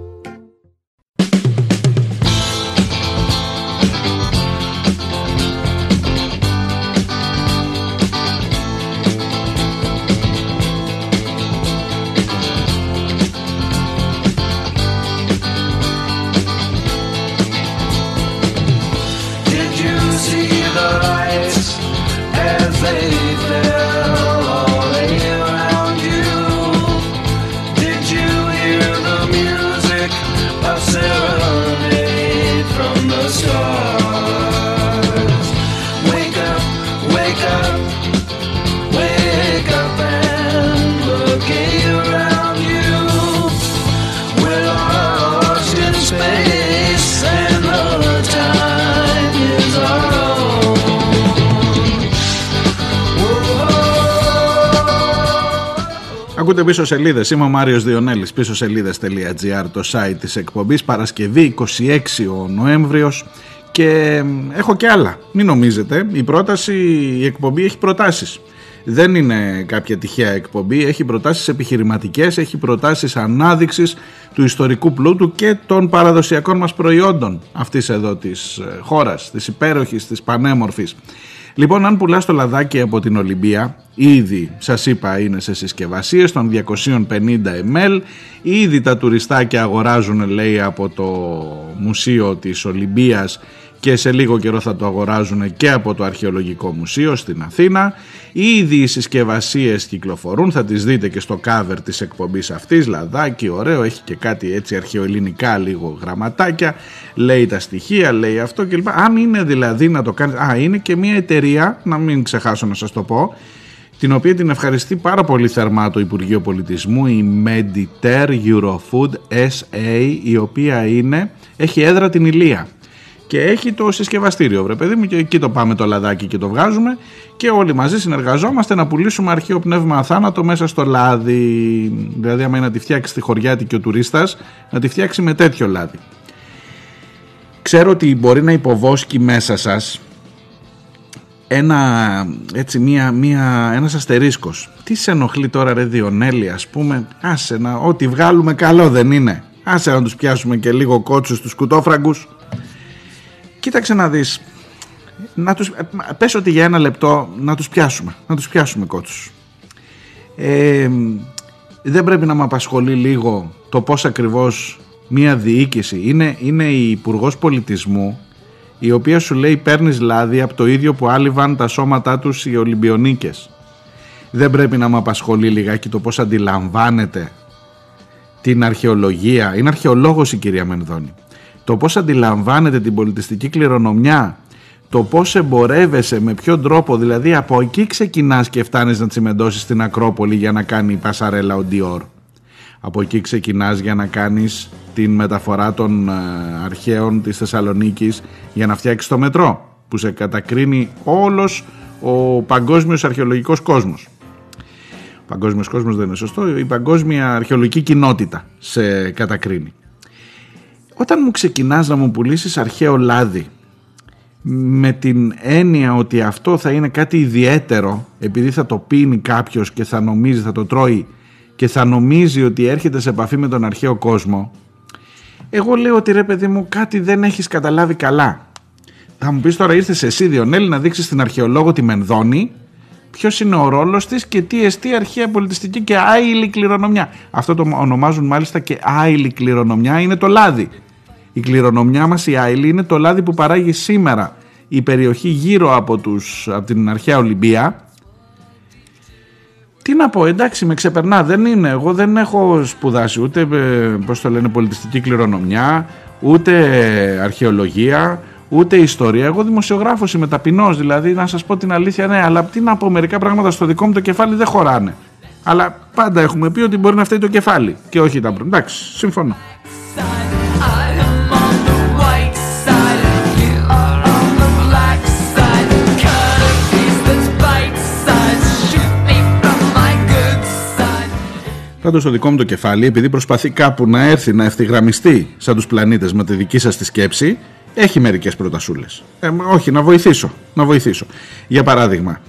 Ακούτε πίσω σελίδες. Είμαι ο Μάριος Διονέλης. Πίσω σελίδε.gr το site της εκπομπής. Παρασκευή 26 ο Νοέμβριος. Και έχω και άλλα. Μην νομίζετε. Η πρόταση, η εκπομπή έχει προτάσεις. Δεν είναι κάποια τυχαία εκπομπή. Έχει προτάσεις επιχειρηματικές, έχει προτάσεις ανάδειξης του ιστορικού πλούτου και των παραδοσιακών μας προϊόντων αυτής εδώ της ε, χώρας, της υπέροχης, της πανέμορφης. Λοιπόν, αν πουλάς το λαδάκι από την Ολυμπία, ήδη σας είπα είναι σε συσκευασίες των 250 ml, ήδη τα τουριστάκια αγοράζουν λέει από το Μουσείο της Ολυμπίας και σε λίγο καιρό θα το αγοράζουν και από το Αρχαιολογικό Μουσείο στην Αθήνα. Ήδη οι συσκευασίε κυκλοφορούν, θα τις δείτε και στο cover της εκπομπής αυτής, λαδάκι, ωραίο, έχει και κάτι έτσι αρχαιοελληνικά λίγο γραμματάκια, λέει τα στοιχεία, λέει αυτό κλπ. Αν είναι δηλαδή να το κάνει, α είναι και μια εταιρεία, να μην ξεχάσω να σας το πω, την οποία την ευχαριστεί πάρα πολύ θερμά το Υπουργείο Πολιτισμού, η Mediter Eurofood SA, η οποία είναι, έχει έδρα την Ηλία και έχει το συσκευαστήριο, βρε παιδί μου, και εκεί το πάμε το λαδάκι και το βγάζουμε και όλοι μαζί συνεργαζόμαστε να πουλήσουμε αρχαίο πνεύμα αθάνατο μέσα στο λάδι. Δηλαδή, άμα είναι να τη φτιάξει τη χωριάτικη ο τουρίστας, να τη φτιάξει με τέτοιο λάδι. Ξέρω ότι μπορεί να υποβόσκει μέσα σας ένα, έτσι, μία, μία, ένας αστερίσκος. Τι σε ενοχλεί τώρα ρε Διονέλη ας πούμε, άσε να, ό,τι βγάλουμε καλό δεν είναι. Άσε να τους πιάσουμε και λίγο κότσους στους κουτόφραγκους. Κοίταξε να δεις, να τους, πες ότι για ένα λεπτό να τους πιάσουμε, να τους πιάσουμε κότσους. Ε, δεν πρέπει να με απασχολεί λίγο το πώς ακριβώς μία διοίκηση είναι, είναι η υπουργός Πολιτισμού η οποία σου λέει παίρνεις λάδι από το ίδιο που άλυβαν τα σώματά τους οι Ολυμπιονίκες. Δεν πρέπει να με απασχολεί λιγάκι το πώς αντιλαμβάνεται την αρχαιολογία. Είναι αρχαιολόγος η κυρία Μενδώνη το πώς αντιλαμβάνεται την πολιτιστική κληρονομιά, το πώς εμπορεύεσαι, με ποιον τρόπο, δηλαδή από εκεί ξεκινάς και φτάνεις να τσιμεντώσεις στην Ακρόπολη για να κάνει η Πασαρέλα ο Ντιόρ. Από εκεί ξεκινάς για να κάνεις την μεταφορά των ε, αρχαίων της Θεσσαλονίκης για να φτιάξεις το μετρό που σε κατακρίνει όλος ο παγκόσμιος αρχαιολογικός κόσμος. Ο παγκόσμιος κόσμος δεν είναι σωστό, η παγκόσμια αρχαιολογική κοινότητα σε κατακρίνει. Όταν μου ξεκινάς να μου πουλήσεις αρχαίο λάδι με την έννοια ότι αυτό θα είναι κάτι ιδιαίτερο επειδή θα το πίνει κάποιος και θα νομίζει, θα το τρώει και θα νομίζει ότι έρχεται σε επαφή με τον αρχαίο κόσμο εγώ λέω ότι ρε παιδί μου κάτι δεν έχεις καταλάβει καλά. Θα μου πεις τώρα ήρθες εσύ Διονέλη να δείξεις την αρχαιολόγο τη Μενδώνη ποιος είναι ο ρόλος της και τι εστί αρχαία πολιτιστική και άειλη κληρονομιά. Αυτό το ονομάζουν μάλιστα και άειλη κληρονομιά, είναι το λάδι. Η κληρονομιά μας η άειλη είναι το λάδι που παράγει σήμερα η περιοχή γύρω από, τους, από την αρχαία Ολυμπία Τι να πω, εντάξει, με ξεπερνά. Δεν είναι. Εγώ δεν έχω σπουδάσει ούτε, ε, πώς το λένε, πολιτιστική κληρονομιά, ούτε αρχαιολογία, ούτε ιστορία. Εγώ δημοσιογράφος είμαι ταπεινός, δηλαδή να σας πω την αλήθεια, ναι, αλλά τι να πω, μερικά πράγματα στο δικό μου το κεφάλι δεν χωράνε. Αλλά πάντα έχουμε πει ότι μπορεί να φταίει το κεφάλι και όχι τα πρώτα. Εντάξει, συμφωνώ. Πάντως το δικό μου το κεφάλι, επειδή προσπαθεί κάπου να έρθει να ευθυγραμμιστεί σαν τους πλανήτες με τη δική σας τη σκέψη, έχει μερικές προτασούλες. Ε, όχι, να βοηθήσω. Να βοηθήσω. Για παράδειγμα,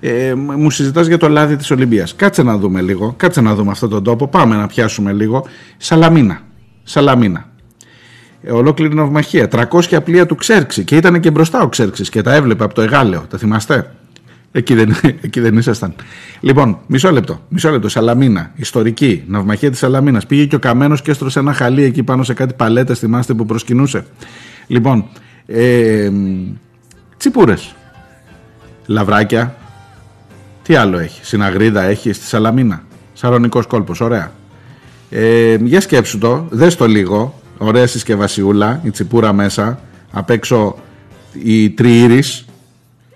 ε, μου συζητάς για το λάδι της Ολυμπίας. Κάτσε να δούμε λίγο, κάτσε να δούμε αυτόν τον τόπο, πάμε να πιάσουμε λίγο. Σαλαμίνα, Σαλαμίνα. Ε, ολόκληρη ναυμαχία, 300 πλοία του Ξέρξη και ήταν και μπροστά ο Ξέρξης και τα έβλεπε από το Εγάλεο, τα θυμάστε; Εκεί δεν, εκεί δεν ήσασταν. Λοιπόν, μισό λεπτό. Μισό λεπτό. Σαλαμίνα, ιστορική, ναυμαχία της Σαλαμίνας. Πήγε και ο Καμένος και έστρωσε ένα χαλί εκεί πάνω σε κάτι παλέτες, θυμάστε που προσκυνούσε. Λοιπόν, ε, τσιπούρες. Λαβράκια, τι άλλο έχει. Συναγρίδα έχει στη Σαλαμίνα. Σαρονικός κόλπος. Ωραία. Ε, για σκέψου το. Δες το λίγο. Ωραία συσκευασιούλα. Η τσιπούρα μέσα. Απ' έξω η τριήρης.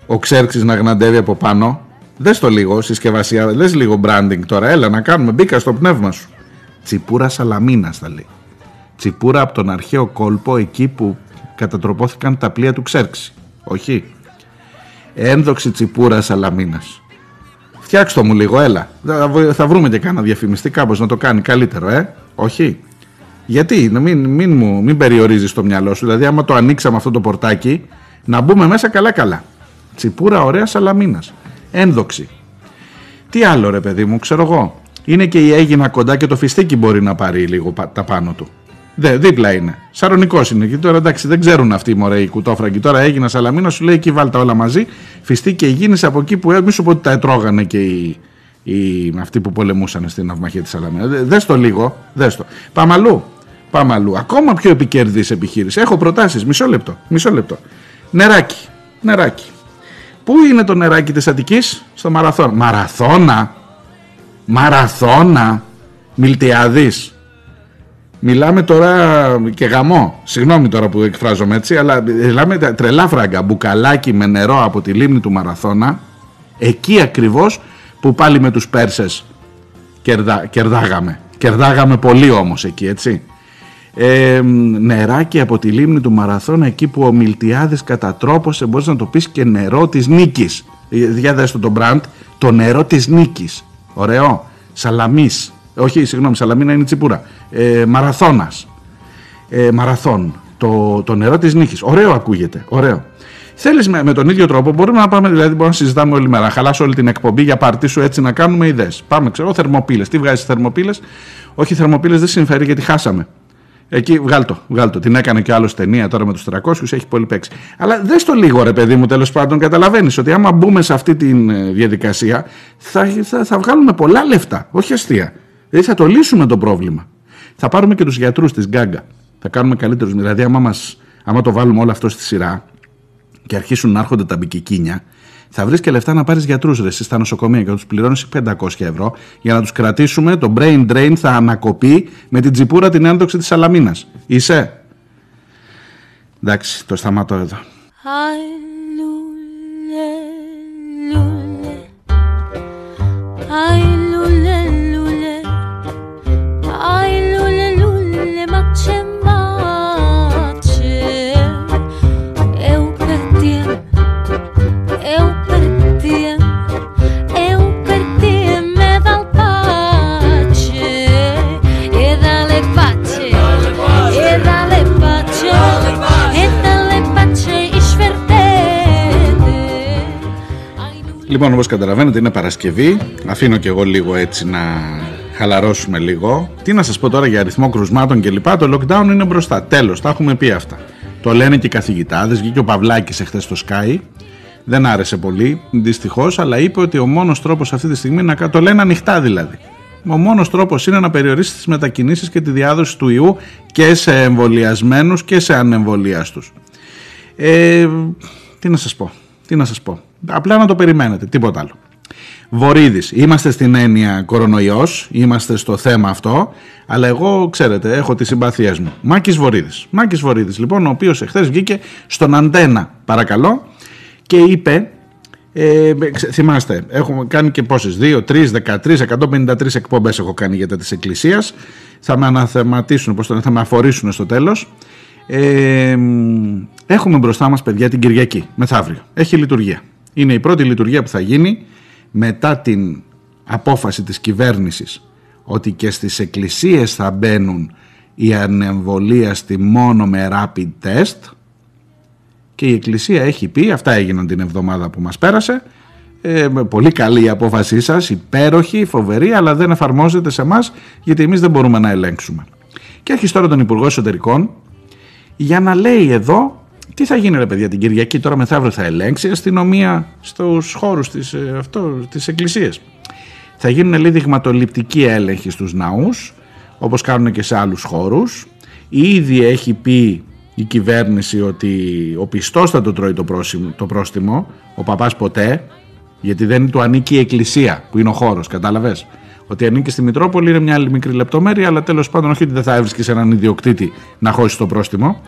Ο Ξέρξης να γναντεύει από πάνω. Δες το λίγο. Συσκευασία. Δες λίγο branding τώρα. Έλα να κάνουμε. Μπήκα στο πνεύμα σου. Τσιπούρα Σαλαμίνας θα λέει. Τσιπούρα από τον αρχαίο κόλπο εκεί που κατατροπώθηκαν τα πλοία του Ξέρξη. Όχι. Ένδοξη τσιπούρα Σαλαμίνας Φτιάξτε μου λίγο, έλα. Θα βρούμε και κάνα διαφημιστή κάπως να το κάνει καλύτερο, ε. Όχι. Γιατί, μην, μην, μου, μην περιορίζεις το μυαλό σου. Δηλαδή, άμα το ανοίξαμε αυτό το πορτάκι, να μπούμε μέσα καλά-καλά. Τσιπούρα ωραία σαλαμίνας. Ένδοξη. Τι άλλο, ρε παιδί μου, ξέρω εγώ. Είναι και η Έγινα κοντά και το φιστίκι μπορεί να πάρει λίγο τα πάνω του. Δε, δίπλα είναι. Σαρονικός είναι. Και τώρα εντάξει δεν ξέρουν αυτοί οι μωρέ οι κουτόφραγκοι. Τώρα έγινα σαλαμίνας, σου λέει εκεί βάλτε όλα μαζί. Φυστή και γίνεις από εκεί που μη σου πω ότι τα ετρώγανε και οι, οι, αυτοί που πολεμούσαν στην αυμαχία της Σαλαμίνας. Δε το λίγο. Δες το. Πάμε αλλού. Πάμε αλλού. Ακόμα πιο επικερδή επιχείρηση. Έχω προτάσεις. Μισό λεπτό. Μισό λεπτό. Νεράκι. Νεράκι. Πού είναι το νεράκι της Αττικής, στο Μαραθώνα. Μαραθώνα. Μαραθώνα. Μιλτιάδης Μιλάμε τώρα και γαμό. Συγγνώμη τώρα που εκφράζομαι έτσι, αλλά μιλάμε τρελά φράγκα. Μπουκαλάκι με νερό από τη λίμνη του Μαραθώνα. Εκεί ακριβώς που πάλι με τους Πέρσες κερδά, κερδάγαμε. Κερδάγαμε πολύ όμως εκεί, έτσι. Ε, νεράκι από τη λίμνη του Μαραθώνα εκεί που ο Μιλτιάδης κατατρόπωσε μπορείς να το πεις και νερό της νίκης ε, για δέστε το μπραντ το νερό της νίκης ωραίο σαλαμής όχι, συγγνώμη, Σαλαμίνα είναι τσιπούρα. Ε, Μαραθώνας. Ε, μαραθών. Το, το νερό της νύχη. Ωραίο ακούγεται. Ωραίο. Θέλεις με, με, τον ίδιο τρόπο, μπορούμε να πάμε, δηλαδή μπορούμε να συζητάμε όλη μέρα. Χαλάσω όλη την εκπομπή για παρτί σου έτσι να κάνουμε ιδέες. Πάμε, ξέρω, θερμοπύλες. Τι βγάζεις θερμοπύλες; Όχι, θερμοπύλες δεν συμφέρει γιατί χάσαμε. Εκεί βγάλτο, βγάλτο. Την έκανε και άλλος ταινία τώρα με τους 300, έχει πολύ παίξει. Αλλά δες το λίγο ρε παιδί μου, τέλος πάντων, καταλαβαίνεις ότι άμα μπούμε σε αυτή τη ε, διαδικασία θα, θα, θα βγάλουμε πολλά λεφτά. Όχι αστεία. Δηλαδή θα το λύσουμε το πρόβλημα. Θα πάρουμε και τους γιατρούς της Γκάγκα. Θα κάνουμε καλύτερους. Δηλαδή, άμα, μας, άμα το βάλουμε όλο αυτό στη σειρά και αρχίσουν να έρχονται τα μπικικίνια, θα βρει και λεφτά να πάρει γιατρού ρε στα νοσοκομεία και θα του πληρώνει 500 ευρώ για να του κρατήσουμε. Το brain drain θα ανακοπεί με την τσιπούρα την ένδοξη τη Αλαμίνα. Είσαι. Εντάξει, το σταματώ εδώ. Λοιπόν, όπως καταλαβαίνετε είναι Παρασκευή. Αφήνω και εγώ λίγο έτσι να χαλαρώσουμε λίγο. Τι να σας πω τώρα για αριθμό κρουσμάτων και λοιπά. Το lockdown είναι μπροστά. Τέλος, τα έχουμε πει αυτά. Το λένε και οι καθηγητάδες. Βγήκε ο Παυλάκης εχθές στο Sky. Δεν άρεσε πολύ, δυστυχώς, αλλά είπε ότι ο μόνος τρόπος αυτή τη στιγμή να το λένε ανοιχτά δηλαδή. Ο μόνος τρόπος είναι να περιορίσεις τις μετακινήσεις και τη διάδοση του ιού και σε εμβολιασμένους και σε ανεμβολίαστου. Ε, τι να σας πω, τι να σας πω. Απλά να το περιμένετε, τίποτα άλλο. Βορύδης, είμαστε στην έννοια κορονοϊός, είμαστε στο θέμα αυτό, αλλά εγώ, ξέρετε, έχω τις συμπαθίες μου. Μάκης Βορύδης. Μάκης Βορύδης, λοιπόν, ο οποίος εχθές βγήκε στον Αντένα, παρακαλώ, και είπε, ε, ξε- θυμάστε, έχουμε κάνει και πόσες, 2, 3, 13, 153 εκπομπές έχω κάνει για τα της Εκκλησίας, θα με αναθεματίσουν, πώς το λένε, θα με αφορήσουν στο τέλος. Ε, μ, έχουμε μπροστά μας παιδιά την Κυριακή, μεθαύριο. Έχει λειτουργία. Είναι η πρώτη λειτουργία που θα γίνει μετά την απόφαση της κυβέρνησης ότι και στις εκκλησίες θα μπαίνουν οι ανεμβολίαστοι μόνο με rapid test και η εκκλησία έχει πει, αυτά έγιναν την εβδομάδα που μας πέρασε, ε, με πολύ καλή η απόφασή σας, υπέροχη, φοβερή, αλλά δεν εφαρμόζεται σε εμά γιατί εμείς δεν μπορούμε να ελέγξουμε. Και έχεις τώρα τον Υπουργό Εσωτερικών για να λέει εδώ τι θα γίνει ρε παιδιά την Κυριακή τώρα μεθαύριο θα ελέγξει η αστυνομία στους χώρους της, ε, αυτό, της εκκλησίας. Θα γίνουν λέει δειγματοληπτικοί έλεγχοι στους ναούς όπως κάνουν και σε άλλους χώρους. Ήδη έχει πει η κυβέρνηση ότι ο πιστός θα το τρώει το, πρόσημο- το πρόστιμο, ο παπάς ποτέ, γιατί δεν του ανήκει η εκκλησία που είναι ο χώρος, κατάλαβες. Ότι ανήκει στη Μητρόπολη είναι μια άλλη μικρή λεπτομέρεια, αλλά τέλος πάντων όχι ότι δεν θα έβρισκες έναν ιδιοκτήτη να χώσεις το πρόστιμο.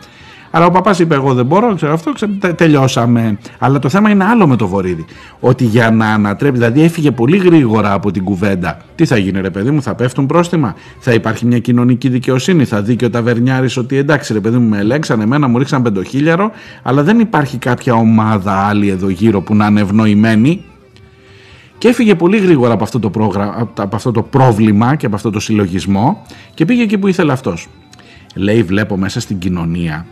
Αλλά ο παπάς είπε: Εγώ δεν μπορώ, ξέρω αυτό, ξέρω, τε- τελειώσαμε. Αλλά το θέμα είναι άλλο με το βορίδι. Ότι για να ανατρέπει, δηλαδή έφυγε πολύ γρήγορα από την κουβέντα. Τι θα γίνει, ρε παιδί μου, θα πέφτουν πρόστιμα, θα υπάρχει μια κοινωνική δικαιοσύνη, θα δει και ο ταβερνιάρης ότι εντάξει, ρε παιδί μου, με ελέγξαν, εμένα μου ρίξαν πεντοχίλιαρο, αλλά δεν υπάρχει κάποια ομάδα άλλη εδώ γύρω που να είναι ευνοημένη. Και έφυγε πολύ γρήγορα από αυτό, το πρόγρα... από αυτό το πρόβλημα και από αυτό το συλλογισμό και πήγε εκεί που ήθελε αυτός. Λέει βλέπω μέσα στην κοινωνία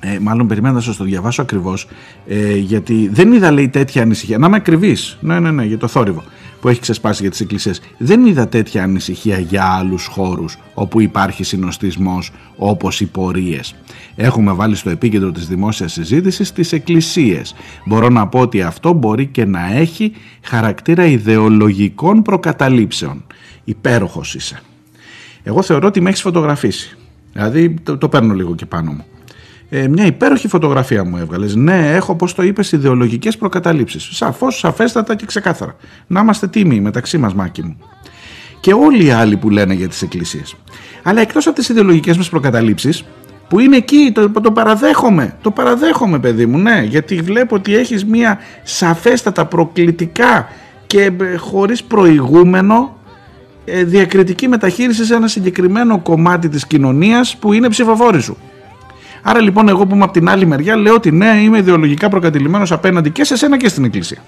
ε, μάλλον περιμένω να σας το διαβάσω ακριβώς, ε, γιατί δεν είδα λέει τέτοια ανησυχία. Να είμαι ακριβής. Ναι, ναι, ναι, για το θόρυβο που έχει ξεσπάσει για τις εκκλησίες. Δεν είδα τέτοια ανησυχία για άλλους χώρους όπου υπάρχει συνοστισμός όπως οι πορείες. Έχουμε βάλει στο επίκεντρο της δημόσιας συζήτησης τις εκκλησίες. Μπορώ να πω ότι αυτό μπορεί και να έχει χαρακτήρα ιδεολογικών προκαταλήψεων. Υπέροχος είσαι. Εγώ θεωρώ ότι με έχεις φωτογραφίσει. Δηλαδή το, το παίρνω λίγο και πάνω μου ε, μια υπέροχη φωτογραφία μου έβγαλες. Ναι, έχω, όπως το είπες, ιδεολογικές προκαταλήψεις. Σαφώς, σαφέστατα και ξεκάθαρα. Να είμαστε τίμοι μεταξύ μας, Μάκη μου. Και όλοι οι άλλοι που λένε για τις εκκλησίες. Αλλά εκτός από τις ιδεολογικές μας προκαταλήψεις, που είναι εκεί, το, το παραδέχομαι, το παραδέχομαι παιδί μου, ναι, γιατί βλέπω ότι έχεις μια σαφέστατα προκλητικά και ε, χωρίς προηγούμενο ε, διακριτική μεταχείριση σε ένα συγκεκριμένο κομμάτι της κοινωνίας που είναι ψηφοφόροι σου. Άρα λοιπόν εγώ που είμαι από την άλλη μεριά λέω ότι ναι είμαι ιδεολογικά προκατηλημένος απέναντι και σε σένα και στην εκκλησία.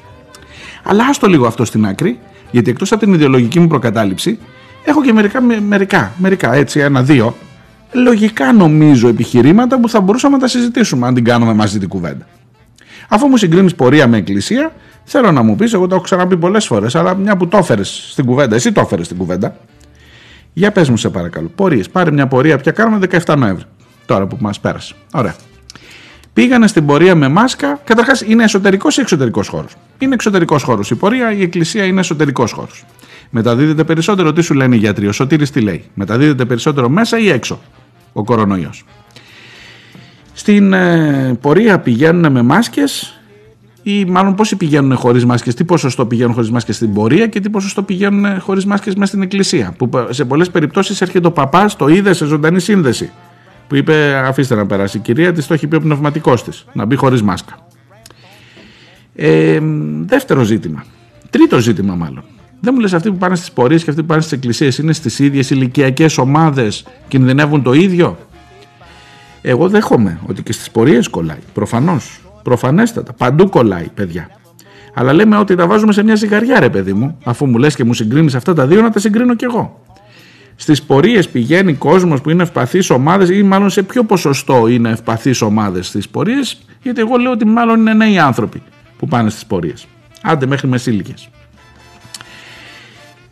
Αλλά άστο λίγο αυτό στην άκρη γιατί εκτός από την ιδεολογική μου προκατάληψη έχω και μερικά, με- μερικά, μερικά έτσι ένα-δύο λογικά νομίζω επιχειρήματα που θα μπορούσαμε να τα συζητήσουμε αν την κάνουμε μαζί την κουβέντα. Αφού μου συγκρίνεις πορεία με εκκλησία, θέλω να μου πεις, εγώ το έχω ξαναπεί πολλές φορές, αλλά μια που το έφερες στην κουβέντα, εσύ το έφερες στην κουβέντα. Για πες μου, σε παρακαλώ. Πορείες. Πάρε μια πορεία πια κάνουμε 17 Νοέμβρη. Τώρα που μας πέρασε. Ωραία. Πήγανε στην πορεία με μάσκα. Καταρχάς, είναι εσωτερικός ή εξωτερικός χώρος; Είναι εξωτερικός χώρος. Η πορεία, η εκκλησία είναι εσωτερικός χώρος. Μεταδίδεται περισσότερο, τι σου λένε οι γιατροί. Ο Σωτήρης τι λέει; Μεταδίδεται περισσότερο μέσα ή έξω ο κορονοϊός; Στην ε, πορεία πηγαίνουν με μάσκες ή μάλλον πόσοι πηγαίνουν χωρίς μάσκες, τι ποσοστό πηγαίνουν χωρίς μάσκες στην πορεία και τι ποσοστό πηγαίνουν χωρίς μάσκες μέσα στην εκκλησία; Που σε πολλές περιπτώσεις έρχεται ο παπάς, το είδε σε ζωντανή σύνδεση. Που είπε αφήστε να περάσει η κυρία της, το έχει πει ο πνευματικός της, να μπει χωρίς μάσκα. Ε, δεύτερο ζήτημα. Τρίτο ζήτημα μάλλον. Δεν μου λες αυτοί που πάνε στις πορείες και αυτοί που πάνε στις εκκλησίες είναι στις ίδιες ηλικιακές ομάδες, κινδυνεύουν το ίδιο; Εγώ δέχομαι ότι και στις πορείες κολλάει. Προφανώς. Προφανέστατα. Παντού κολλάει, παιδιά. Αλλά λέμε ότι τα βάζουμε σε μια ζυγαριά, ρε παιδί μου. Αφού μου λες και μου συγκρίνεις αυτά τα δύο, να τα συγκρίνω κι εγώ. Στις πορείες πηγαίνει κόσμος που είναι ευπαθείς ομάδες ή μάλλον σε ποιο ποσοστό είναι ευπαθείς ομάδες στις πορείες, γιατί εγώ λέω ότι μάλλον είναι νέοι άνθρωποι που πάνε στις πορείες. Άντε μέχρι μεσήλικες.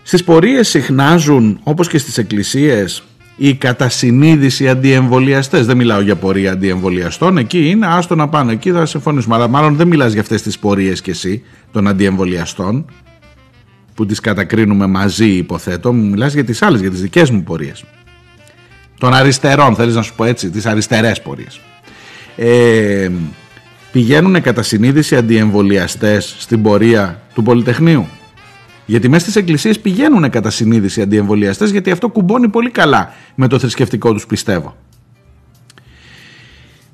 Στις πορείες συχνάζουν, όπως και στις εκκλησίες, οι κατά συνείδηση αντιεμβολιαστές. Δεν μιλάω για πορεία αντιεμβολιαστών, εκεί είναι, άστο να πάνε, εκεί θα συμφωνήσουμε. Αλλά μάλλον δεν μιλάς για αυτές τις πορείες κι εσύ, των αντιεμβολιαστών, που τις κατακρίνουμε μαζί υποθέτω, μιλάς για τις άλλες, για τις δικές μου πορείες. Των αριστερών, θέλεις να σου πω έτσι, τις αριστερές πορείες. Ε, πηγαίνουν κατά συνείδηση αντιεμβολιαστές στην πορεία του Πολυτεχνείου. Γιατί μέσα στις εκκλησίες πηγαίνουν κατά συνείδηση αντιεμβολιαστές, γιατί αυτό κουμπώνει πολύ καλά με το θρησκευτικό τους πιστεύω.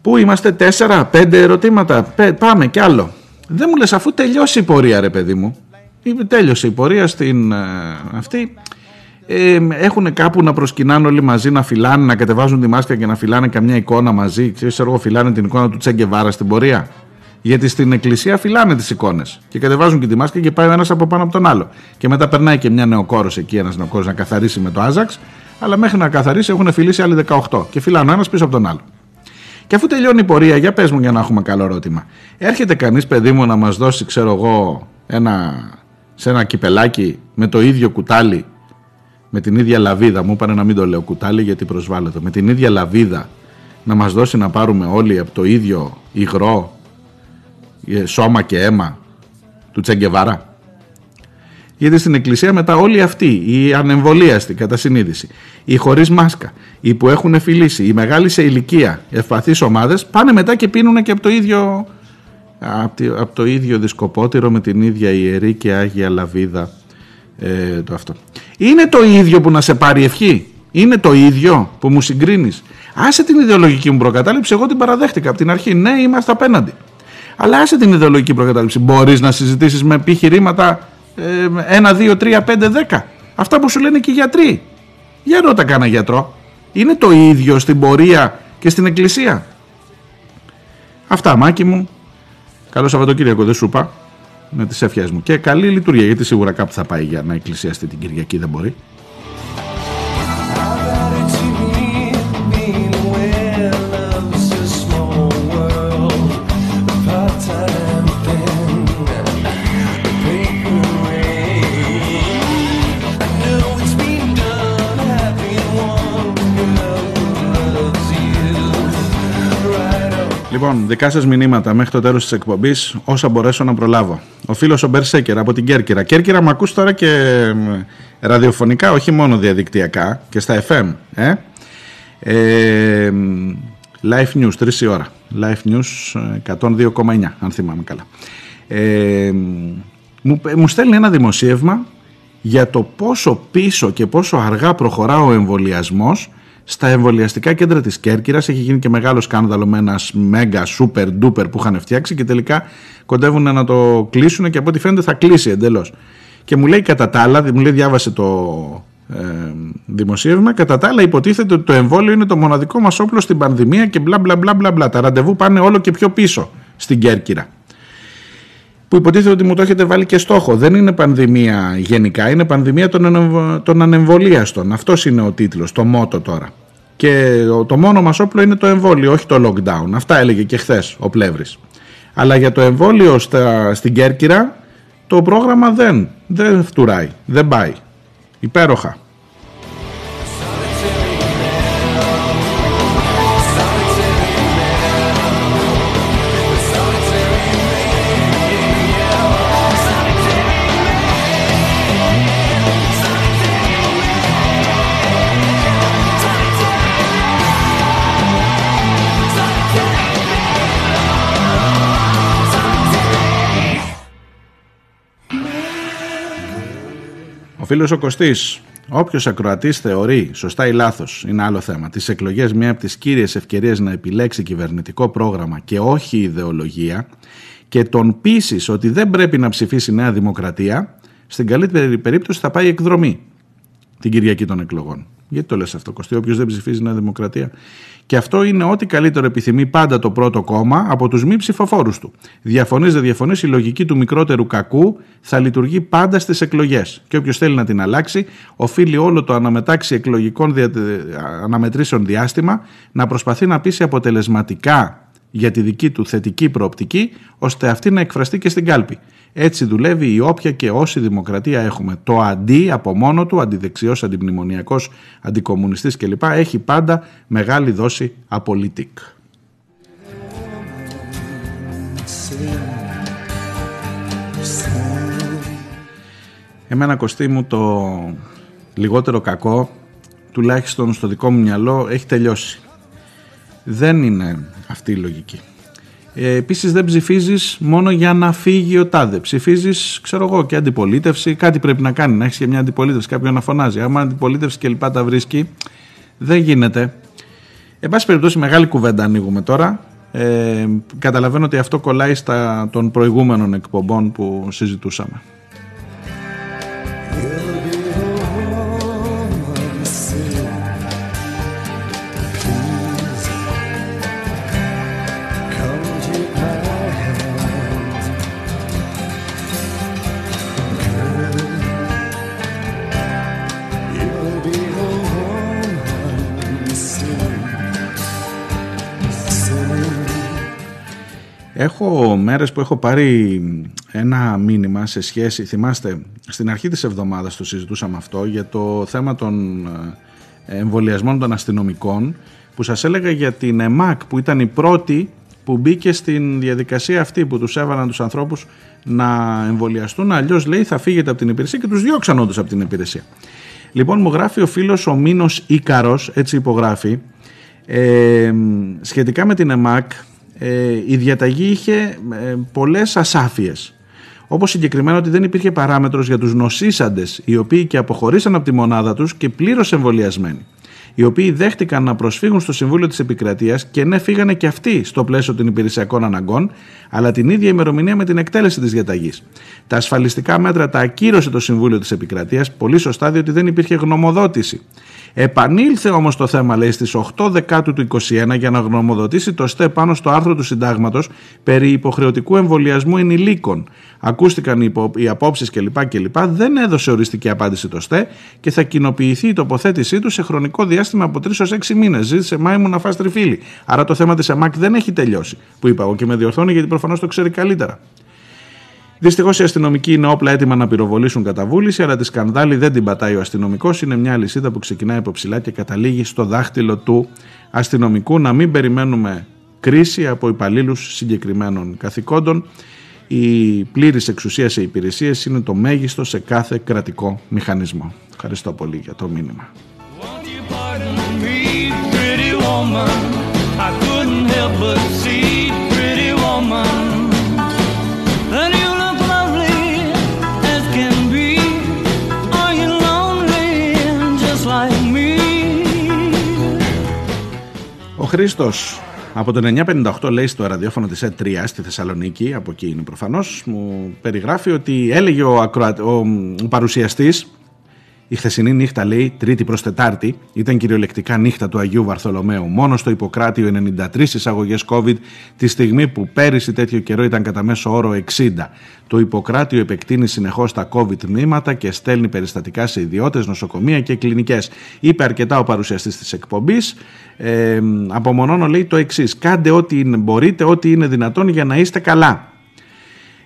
Πού είμαστε, τέσσερα, πέντε ερωτήματα. πάμε κι άλλο. Δεν μου λες αφού τελειώσει η πορεία ρε παιδί μου. Τέλειωσε η πορεία στην ε, αυτή. Ε, έχουν κάπου να προσκυνάνε όλοι μαζί, να φυλάνε, να κατεβάζουν τη μάσκα και να φυλάνε καμιά εικόνα μαζί. Ξέρεις, εγώ φυλάνε την εικόνα του Τσέγκεβάρα στην πορεία. Γιατί στην εκκλησία φυλάνε τις εικόνες και κατεβάζουν και τη μάσκα και πάει ο ένας από πάνω από τον άλλο. Και μετά περνάει και μια νεοκόρος εκεί, ένας νεοκόρος να καθαρίσει με το Άζαξ, αλλά μέχρι να καθαρίσει έχουν φιλήσει άλλοι 18 και φυλάνε ο ένας πίσω από τον άλλο. Και αφού τελειώνει η πορεία, για πες μου για να έχουμε καλό ερώτημα. Έρχεται κανείς παιδί μου να μας δώσει, ξέρω εγώ, ένα, σε ένα κυπελάκι με το ίδιο κουτάλι, με την ίδια λαβίδα, μου είπανε να μην το λέω κουτάλι γιατί προσβάλλεται, με την ίδια λαβίδα να μας δώσει να πάρουμε όλοι από το ίδιο υγρό, ε, σώμα και αίμα του Τσεγκεβάρα. Γιατί στην εκκλησία μετά όλοι αυτοί, οι ανεμβολίαστοι κατά συνείδηση, οι χωρίς μάσκα, οι που έχουν φιλήσει, οι μεγάλοι σε ηλικία, ευπαθείς ομάδες, πάνε μετά και πίνουν και από το ίδιο, από το ίδιο δισκοπότηρο με την ίδια ιερή και άγια λαβίδα ε, το αυτό. Είναι το ίδιο που να σε πάρει ευχή; Είναι το ίδιο που μου συγκρίνεις; Άσε την ιδεολογική μου προκατάληψη, εγώ την παραδέχτηκα από την αρχή. Ναι, είμαστε απέναντι. Αλλά άσε την ιδεολογική προκατάληψη. Μπορείς να συζητήσεις με επιχειρήματα 1, 2, 3, 5, 10. Αυτά που σου λένε και οι γιατροί. Για ρώτα κάνα γιατρό. Είναι το ίδιο στην πορεία και στην εκκλησία. Αυτά, Μάκη μου. Καλό Σαββατοκύριακο, δεν σου είπα. Με τις ευχές μου. Και καλή λειτουργία, γιατί σίγουρα κάπου θα πάει για να εκκλησιαστεί την Κυριακή, δεν μπορεί. Λοιπόν, δικά σας μηνύματα μέχρι το τέλος της εκπομπής, όσα μπορέσω να προλάβω. Ο φίλος ο Μπερσέκερ από την Κέρκυρα. Κέρκυρα, με ακούς τώρα και ραδιοφωνικά, όχι μόνο διαδικτυακά και στα FM. Ε; Ε, live News, 3 η ώρα. Live News 102,9, αν θυμάμαι καλά. Ε, μου, μου στέλνει ένα δημοσίευμα για το πόσο πίσω και πόσο αργά προχωρά ο εμβολιασμός στα εμβολιαστικά κέντρα της Κέρκυρας έχει γίνει και μεγάλο σκάνδαλο με ένας μέγα super duper που είχαν φτιάξει και τελικά κοντεύουν να το κλείσουν και από ό,τι φαίνεται θα κλείσει εντελώς. Και μου λέει κατά τα άλλα, μου λέει διάβασε το ε, δημοσίευμα, κατά τα άλλα υποτίθεται ότι το εμβόλιο είναι το μοναδικό μας όπλο στην πανδημία και μπλα μπλα μπλα μπλα μπλα. Τα ραντεβού πάνε όλο και πιο πίσω στην Κέρκυρα που υποτίθεται ότι μου το έχετε βάλει και στόχο. Δεν είναι πανδημία γενικά, είναι πανδημία των, των ανεμβολίαστων. Αυτός είναι ο τίτλος, το μότο τώρα. Και το μόνο μας όπλο είναι το εμβόλιο, όχι το lockdown. Αυτά έλεγε και χθες ο Πλεύρης. Αλλά για το εμβόλιο στα, στην Κέρκυρα το πρόγραμμα δεν, δεν φτουράει, δεν πάει. Υπέροχα. Φίλος ο Κωστής. Όποιος ακροατής θεωρεί, σωστά ή λάθος, είναι άλλο θέμα, τις εκλογές μία από τις κύριες ευκαιρίες να επιλέξει κυβερνητικό πρόγραμμα και όχι ιδεολογία και τον πείσει ότι δεν πρέπει να ψηφίσει Νέα Δημοκρατία, στην καλύτερη περίπτωση θα πάει εκδρομή την Κυριακή των εκλογών. Γιατί το λες αυτό, Κωστή, όποιος δεν ψηφίζει Νέα Δημοκρατία. Και αυτό είναι ό,τι καλύτερο επιθυμεί πάντα το πρώτο κόμμα από τους μη ψηφοφόρους του. Διαφωνείς, δεν διαφωνείς, η λογική του μικρότερου κακού θα λειτουργεί πάντα στις εκλογές. Και όποιος θέλει να την αλλάξει, οφείλει όλο το αναμετάξι εκλογικών δια... αναμετρήσεων διάστημα να προσπαθεί να πείσει αποτελεσματικά για τη δική του θετική προοπτική, ώστε αυτή να εκφραστεί και στην κάλπη. Έτσι δουλεύει η όποια και όση δημοκρατία έχουμε. Το αντί από μόνο του, αντιδεξιός, αντιμνημονιακός, αντικομουνιστής κλπ. έχει πάντα μεγάλη δόση απολύτικ. Εμένα κοστί μου το λιγότερο κακό, τουλάχιστον στο δικό μου μυαλό, έχει τελειώσει. Δεν είναι αυτή η λογική. Ε, Επίσης δεν ψηφίζεις μόνο για να φύγει ο τάδε. Ψηφίζεις, ξέρω εγώ, και αντιπολίτευση. Κάτι πρέπει να κάνει, να έχεις και μια αντιπολίτευση, κάποιον να φωνάζει. Άμα αντιπολίτευση και λοιπά τα βρίσκει, δεν γίνεται. Εν πάση περιπτώσει, μεγάλη κουβέντα ανοίγουμε τώρα. Ε, καταλαβαίνω ότι αυτό κολλάει στα των προηγούμενων εκπομπών που συζητούσαμε. Έχω μέρες που έχω πάρει ένα μήνυμα σε σχέση, θυμάστε, στην αρχή της εβδομάδας το συζητούσαμε αυτό για το θέμα των ε, εμβολιασμών των αστυνομικών που σας έλεγα για την ΕΜΑΚ που ήταν η πρώτη που μπήκε στην διαδικασία αυτή που τους έβαλαν τους ανθρώπους να εμβολιαστούν αλλιώς λέει θα φύγετε από την υπηρεσία και τους διώξαν όντως από την υπηρεσία. Λοιπόν μου γράφει ο φίλος ο Μίνος Ίκαρος, έτσι υπογράφει, ε, σχετικά με την ΕΜΑΚ ε, η διαταγή είχε ε, πολλές ασάφειες. Όπως συγκεκριμένα ότι δεν υπήρχε παράμετρος για τους νοσήσαντες οι οποίοι και αποχωρήσαν από τη μονάδα τους και πλήρως εμβολιασμένοι οι οποίοι δέχτηκαν να προσφύγουν στο Συμβούλιο της Επικρατείας και ναι, φύγανε και αυτοί στο πλαίσιο των υπηρεσιακών αναγκών, αλλά την ίδια ημερομηνία με την εκτέλεση της διαταγής. Τα ασφαλιστικά μέτρα τα ακύρωσε το Συμβούλιο της Επικρατείας, πολύ σωστά, διότι δεν υπήρχε γνωμοδότηση. Επανήλθε όμως το θέμα, λέει, στις 8 Δεκάτου του 2021 για να γνωμοδοτήσει το ΣΤΕ πάνω στο άρθρο του Συντάγματος περί υποχρεωτικού εμβολιασμού ενηλίκων. Ακούστηκαν οι, υπο... οι απόψεις κλπ. κλπ. Δεν έδωσε οριστική απάντηση το ΣΤΕ και θα κοινοποιηθεί η τοποθέτησή του σε χρονικό διάστημα από 3 έω 6 μήνες. Ζήτησε Μάη μου να φας τριφύλι. Άρα το θέμα της ΕΜΑΚ δεν έχει τελειώσει. Που είπα εγώ και με διορθώνει γιατί προφανώς το ξέρει καλύτερα. Δυστυχώς οι αστυνομικοί είναι όπλα έτοιμα να πυροβολήσουν καταβούληση, αλλά τη σκανδάλη δεν την πατάει ο αστυνομικός. Είναι μια αλυσίδα που ξεκινάει από ψηλά και καταλήγει στο δάχτυλο του αστυνομικού. Να μην περιμένουμε κρίση από υπαλλήλους συγκεκριμένων καθηκόντων. Η πλήρης εξουσία σε υπηρεσίες είναι το μέγιστο σε κάθε κρατικό μηχανισμό. Ευχαριστώ πολύ για το μήνυμα. Ο Χρήστος. Από το 958 λέει στο ραδιόφωνο της ΕΤΡΙΑ στη Θεσσαλονίκη, από εκεί είναι προφανώς, μου περιγράφει ότι έλεγε ο, ακροα... ο... ο παρουσιαστής η χθεσινή νύχτα, λέει, Τρίτη προς Τετάρτη, ήταν κυριολεκτικά νύχτα του Αγίου Βαρθολομαίου. Μόνο στο υποκράτιο 93 εισαγωγές COVID, τη στιγμή που πέρυσι τέτοιο καιρό ήταν κατά μέσο όρο 60. Το υποκράτιο επεκτείνει συνεχώς τα COVID μνήματα και στέλνει περιστατικά σε ιδιώτες, νοσοκομεία και κλινικές. Είπε αρκετά ο παρουσιαστής της εκπομπής. Ε, απομονώνω, λέει, το εξής. Κάντε ό,τι μπορείτε, ό,τι είναι δυνατόν για να είστε καλά.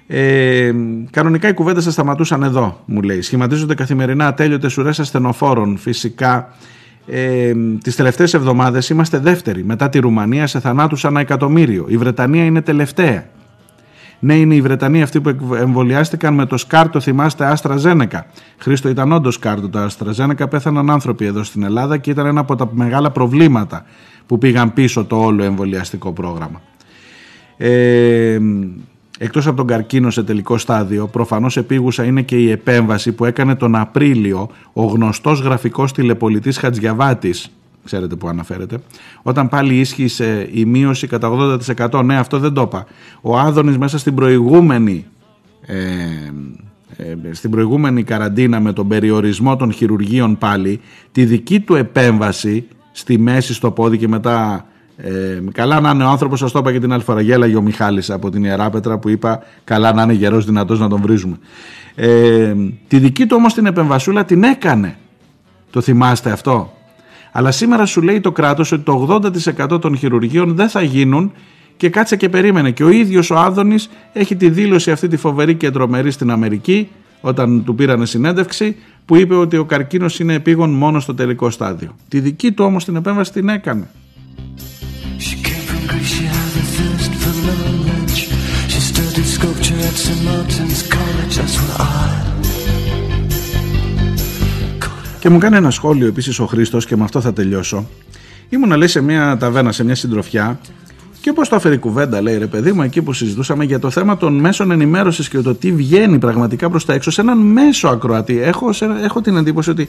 Ε, κανονικά οι κουβέντες θα σταματούσαν εδώ, μου λέει. Σχηματίζονται καθημερινά ατέλειωτες ουρές ασθενοφόρων. Φυσικά, ε, τις τελευταίες εβδομάδες είμαστε δεύτεροι. Μετά τη Ρουμανία σε θανάτους ανά εκατομμύριο. Η Βρετανία είναι τελευταία. Ναι, είναι οι Βρετανοί αυτοί που εμβολιάστηκαν με το σκάρτο, θυμάστε, Άστρα Ζένεκα. Χρήστο ήταν όντως σκάρτο το Άστρα Ζένεκα. Πέθαναν άνθρωποι εδώ στην Ελλάδα και ήταν ένα από τα μεγάλα προβλήματα που πήγαν πίσω το όλο εμβολιαστικό πρόγραμμα. Ε, Εκτός από τον καρκίνο σε τελικό στάδιο, προφανώς επίγουσα είναι και η επέμβαση που έκανε τον Απρίλιο ο γνωστός γραφικός τηλεπολιτής Χατζιαβάτης. Ξέρετε που αναφέρεται. Όταν πάλι ίσχυσε η μείωση κατά 80%. Ναι, αυτό δεν το είπα. Ο Άδωνης μέσα στην προηγούμενη. Ε, ε, στην προηγούμενη καραντίνα με τον περιορισμό των χειρουργείων πάλι τη δική του επέμβαση στη μέση στο πόδι και μετά ε, καλά να είναι ο άνθρωπος, σας το είπα και την άλλη φορά. Γέλαγε ο Μιχάλης από την Ιερά Πέτρα που είπα: Καλά να είναι γερός, δυνατός να τον βρίζουμε. Ε, τη δική του όμως την επεμβασούλα την έκανε. Το θυμάστε αυτό; Αλλά σήμερα σου λέει το κράτος ότι το 80% των χειρουργείων δεν θα γίνουν και κάτσε και περίμενε. Και ο ίδιος ο Άδωνης έχει τη δήλωση αυτή τη φοβερή και τρομερή στην Αμερική, όταν του πήρανε συνέντευξη, που είπε ότι ο καρκίνος είναι επίγον μόνο στο τελικό στάδιο. Τη δική του όμως την επέμβαση την έκανε. Και μου κάνει ένα σχόλιο επίσης ο Χρήστος και με αυτό θα τελειώσω. Ήμουν λέει σε μια ταβέρνα, σε μια συντροφιά Και πώ το έφερε η κουβέντα, λέει ρε παιδί μου, εκεί που συζητούσαμε για το θέμα των μέσων ενημέρωσης και το τι βγαίνει πραγματικά προς τα έξω σε έναν μέσο ακροατή. Έχω, έχω την εντύπωση ότι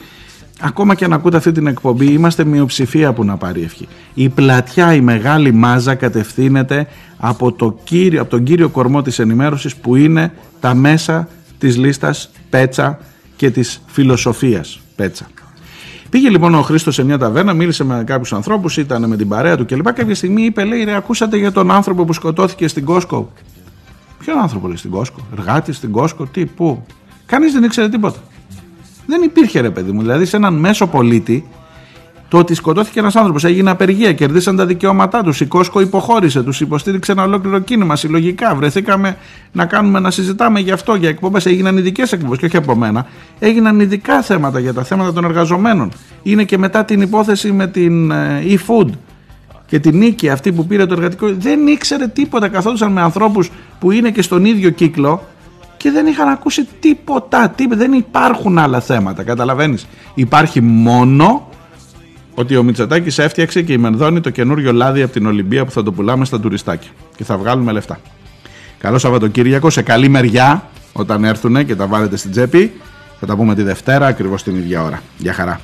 ακόμα και αν ακούτε αυτή την εκπομπή, είμαστε μειοψηφία που να πάρει ευχή. Η πλατιά, η μεγάλη μάζα κατευθύνεται από, το κύριο, από τον κύριο κορμό της ενημέρωσης που είναι τα μέσα της λίστας Πέτσα και της φιλοσοφίας Πέτσα. Πήγε λοιπόν ο Χρήστος σε μια ταβέρνα, μίλησε με κάποιους ανθρώπους, ήταν με την παρέα του κλπ. Κάποια στιγμή είπε: Λέει, ρε, ακούσατε για τον άνθρωπο που σκοτώθηκε στην Κόσκο. Ποιον άνθρωπο λέει στην Κόσκο, εργάτη στην Κόσκο, τι, πού. Κανείς δεν ήξερε τίποτα. Δεν υπήρχε ρε παιδί μου. Δηλαδή σε έναν μέσο πολίτη το ότι σκοτώθηκε ένας άνθρωπος, έγινε απεργία, κερδίσαν τα δικαιώματά τους. Η Κόσκο υποχώρησε, τους υποστήριξε ένα ολόκληρο κίνημα συλλογικά. Βρεθήκαμε να κάνουμε να συζητάμε γι' αυτό, για εκπομπές. Έγιναν ειδικές εκπομπές και όχι από μένα. Έγιναν ειδικά θέματα για τα θέματα των εργαζομένων. Είναι και μετά την υπόθεση με την ε, e-food και την νίκη αυτή που πήρε το εργατικό. Δεν ήξερε τίποτα. Καθόντουσαν με ανθρώπους που είναι και στον ίδιο κύκλο και δεν είχαν ακούσει τίποτα. τίποτα. Δεν υπάρχουν άλλα θέματα. Καταλαβαίνεις. Υπάρχει μόνο ότι ο Μητσοτάκης έφτιαξε και η Μενδώνη το καινούριο λάδι από την Ολυμπία που θα το πουλάμε στα τουριστάκια και θα βγάλουμε λεφτά. Καλό Σαββατοκύριακο, σε καλή μεριά όταν έρθουν και τα βάλετε στην τσέπη. Θα τα πούμε τη Δευτέρα ακριβώς την ίδια ώρα. Γεια χαρά.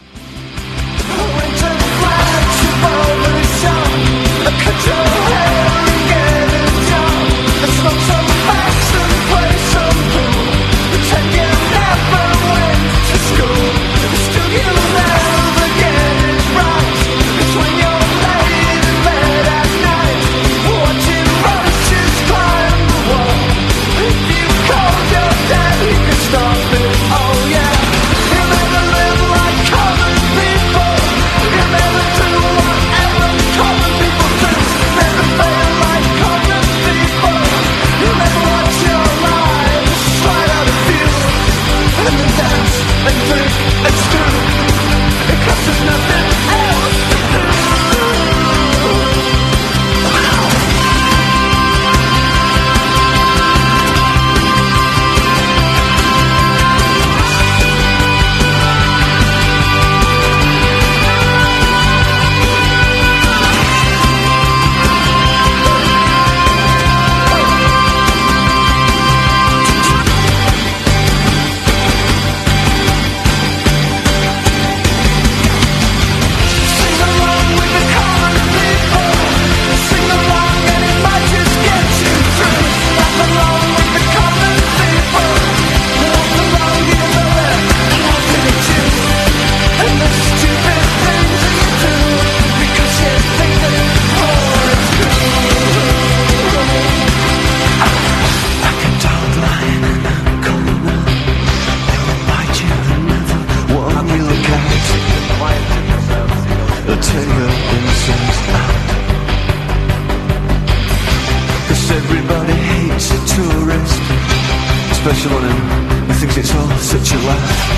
on him. He thinks it's all such a laugh.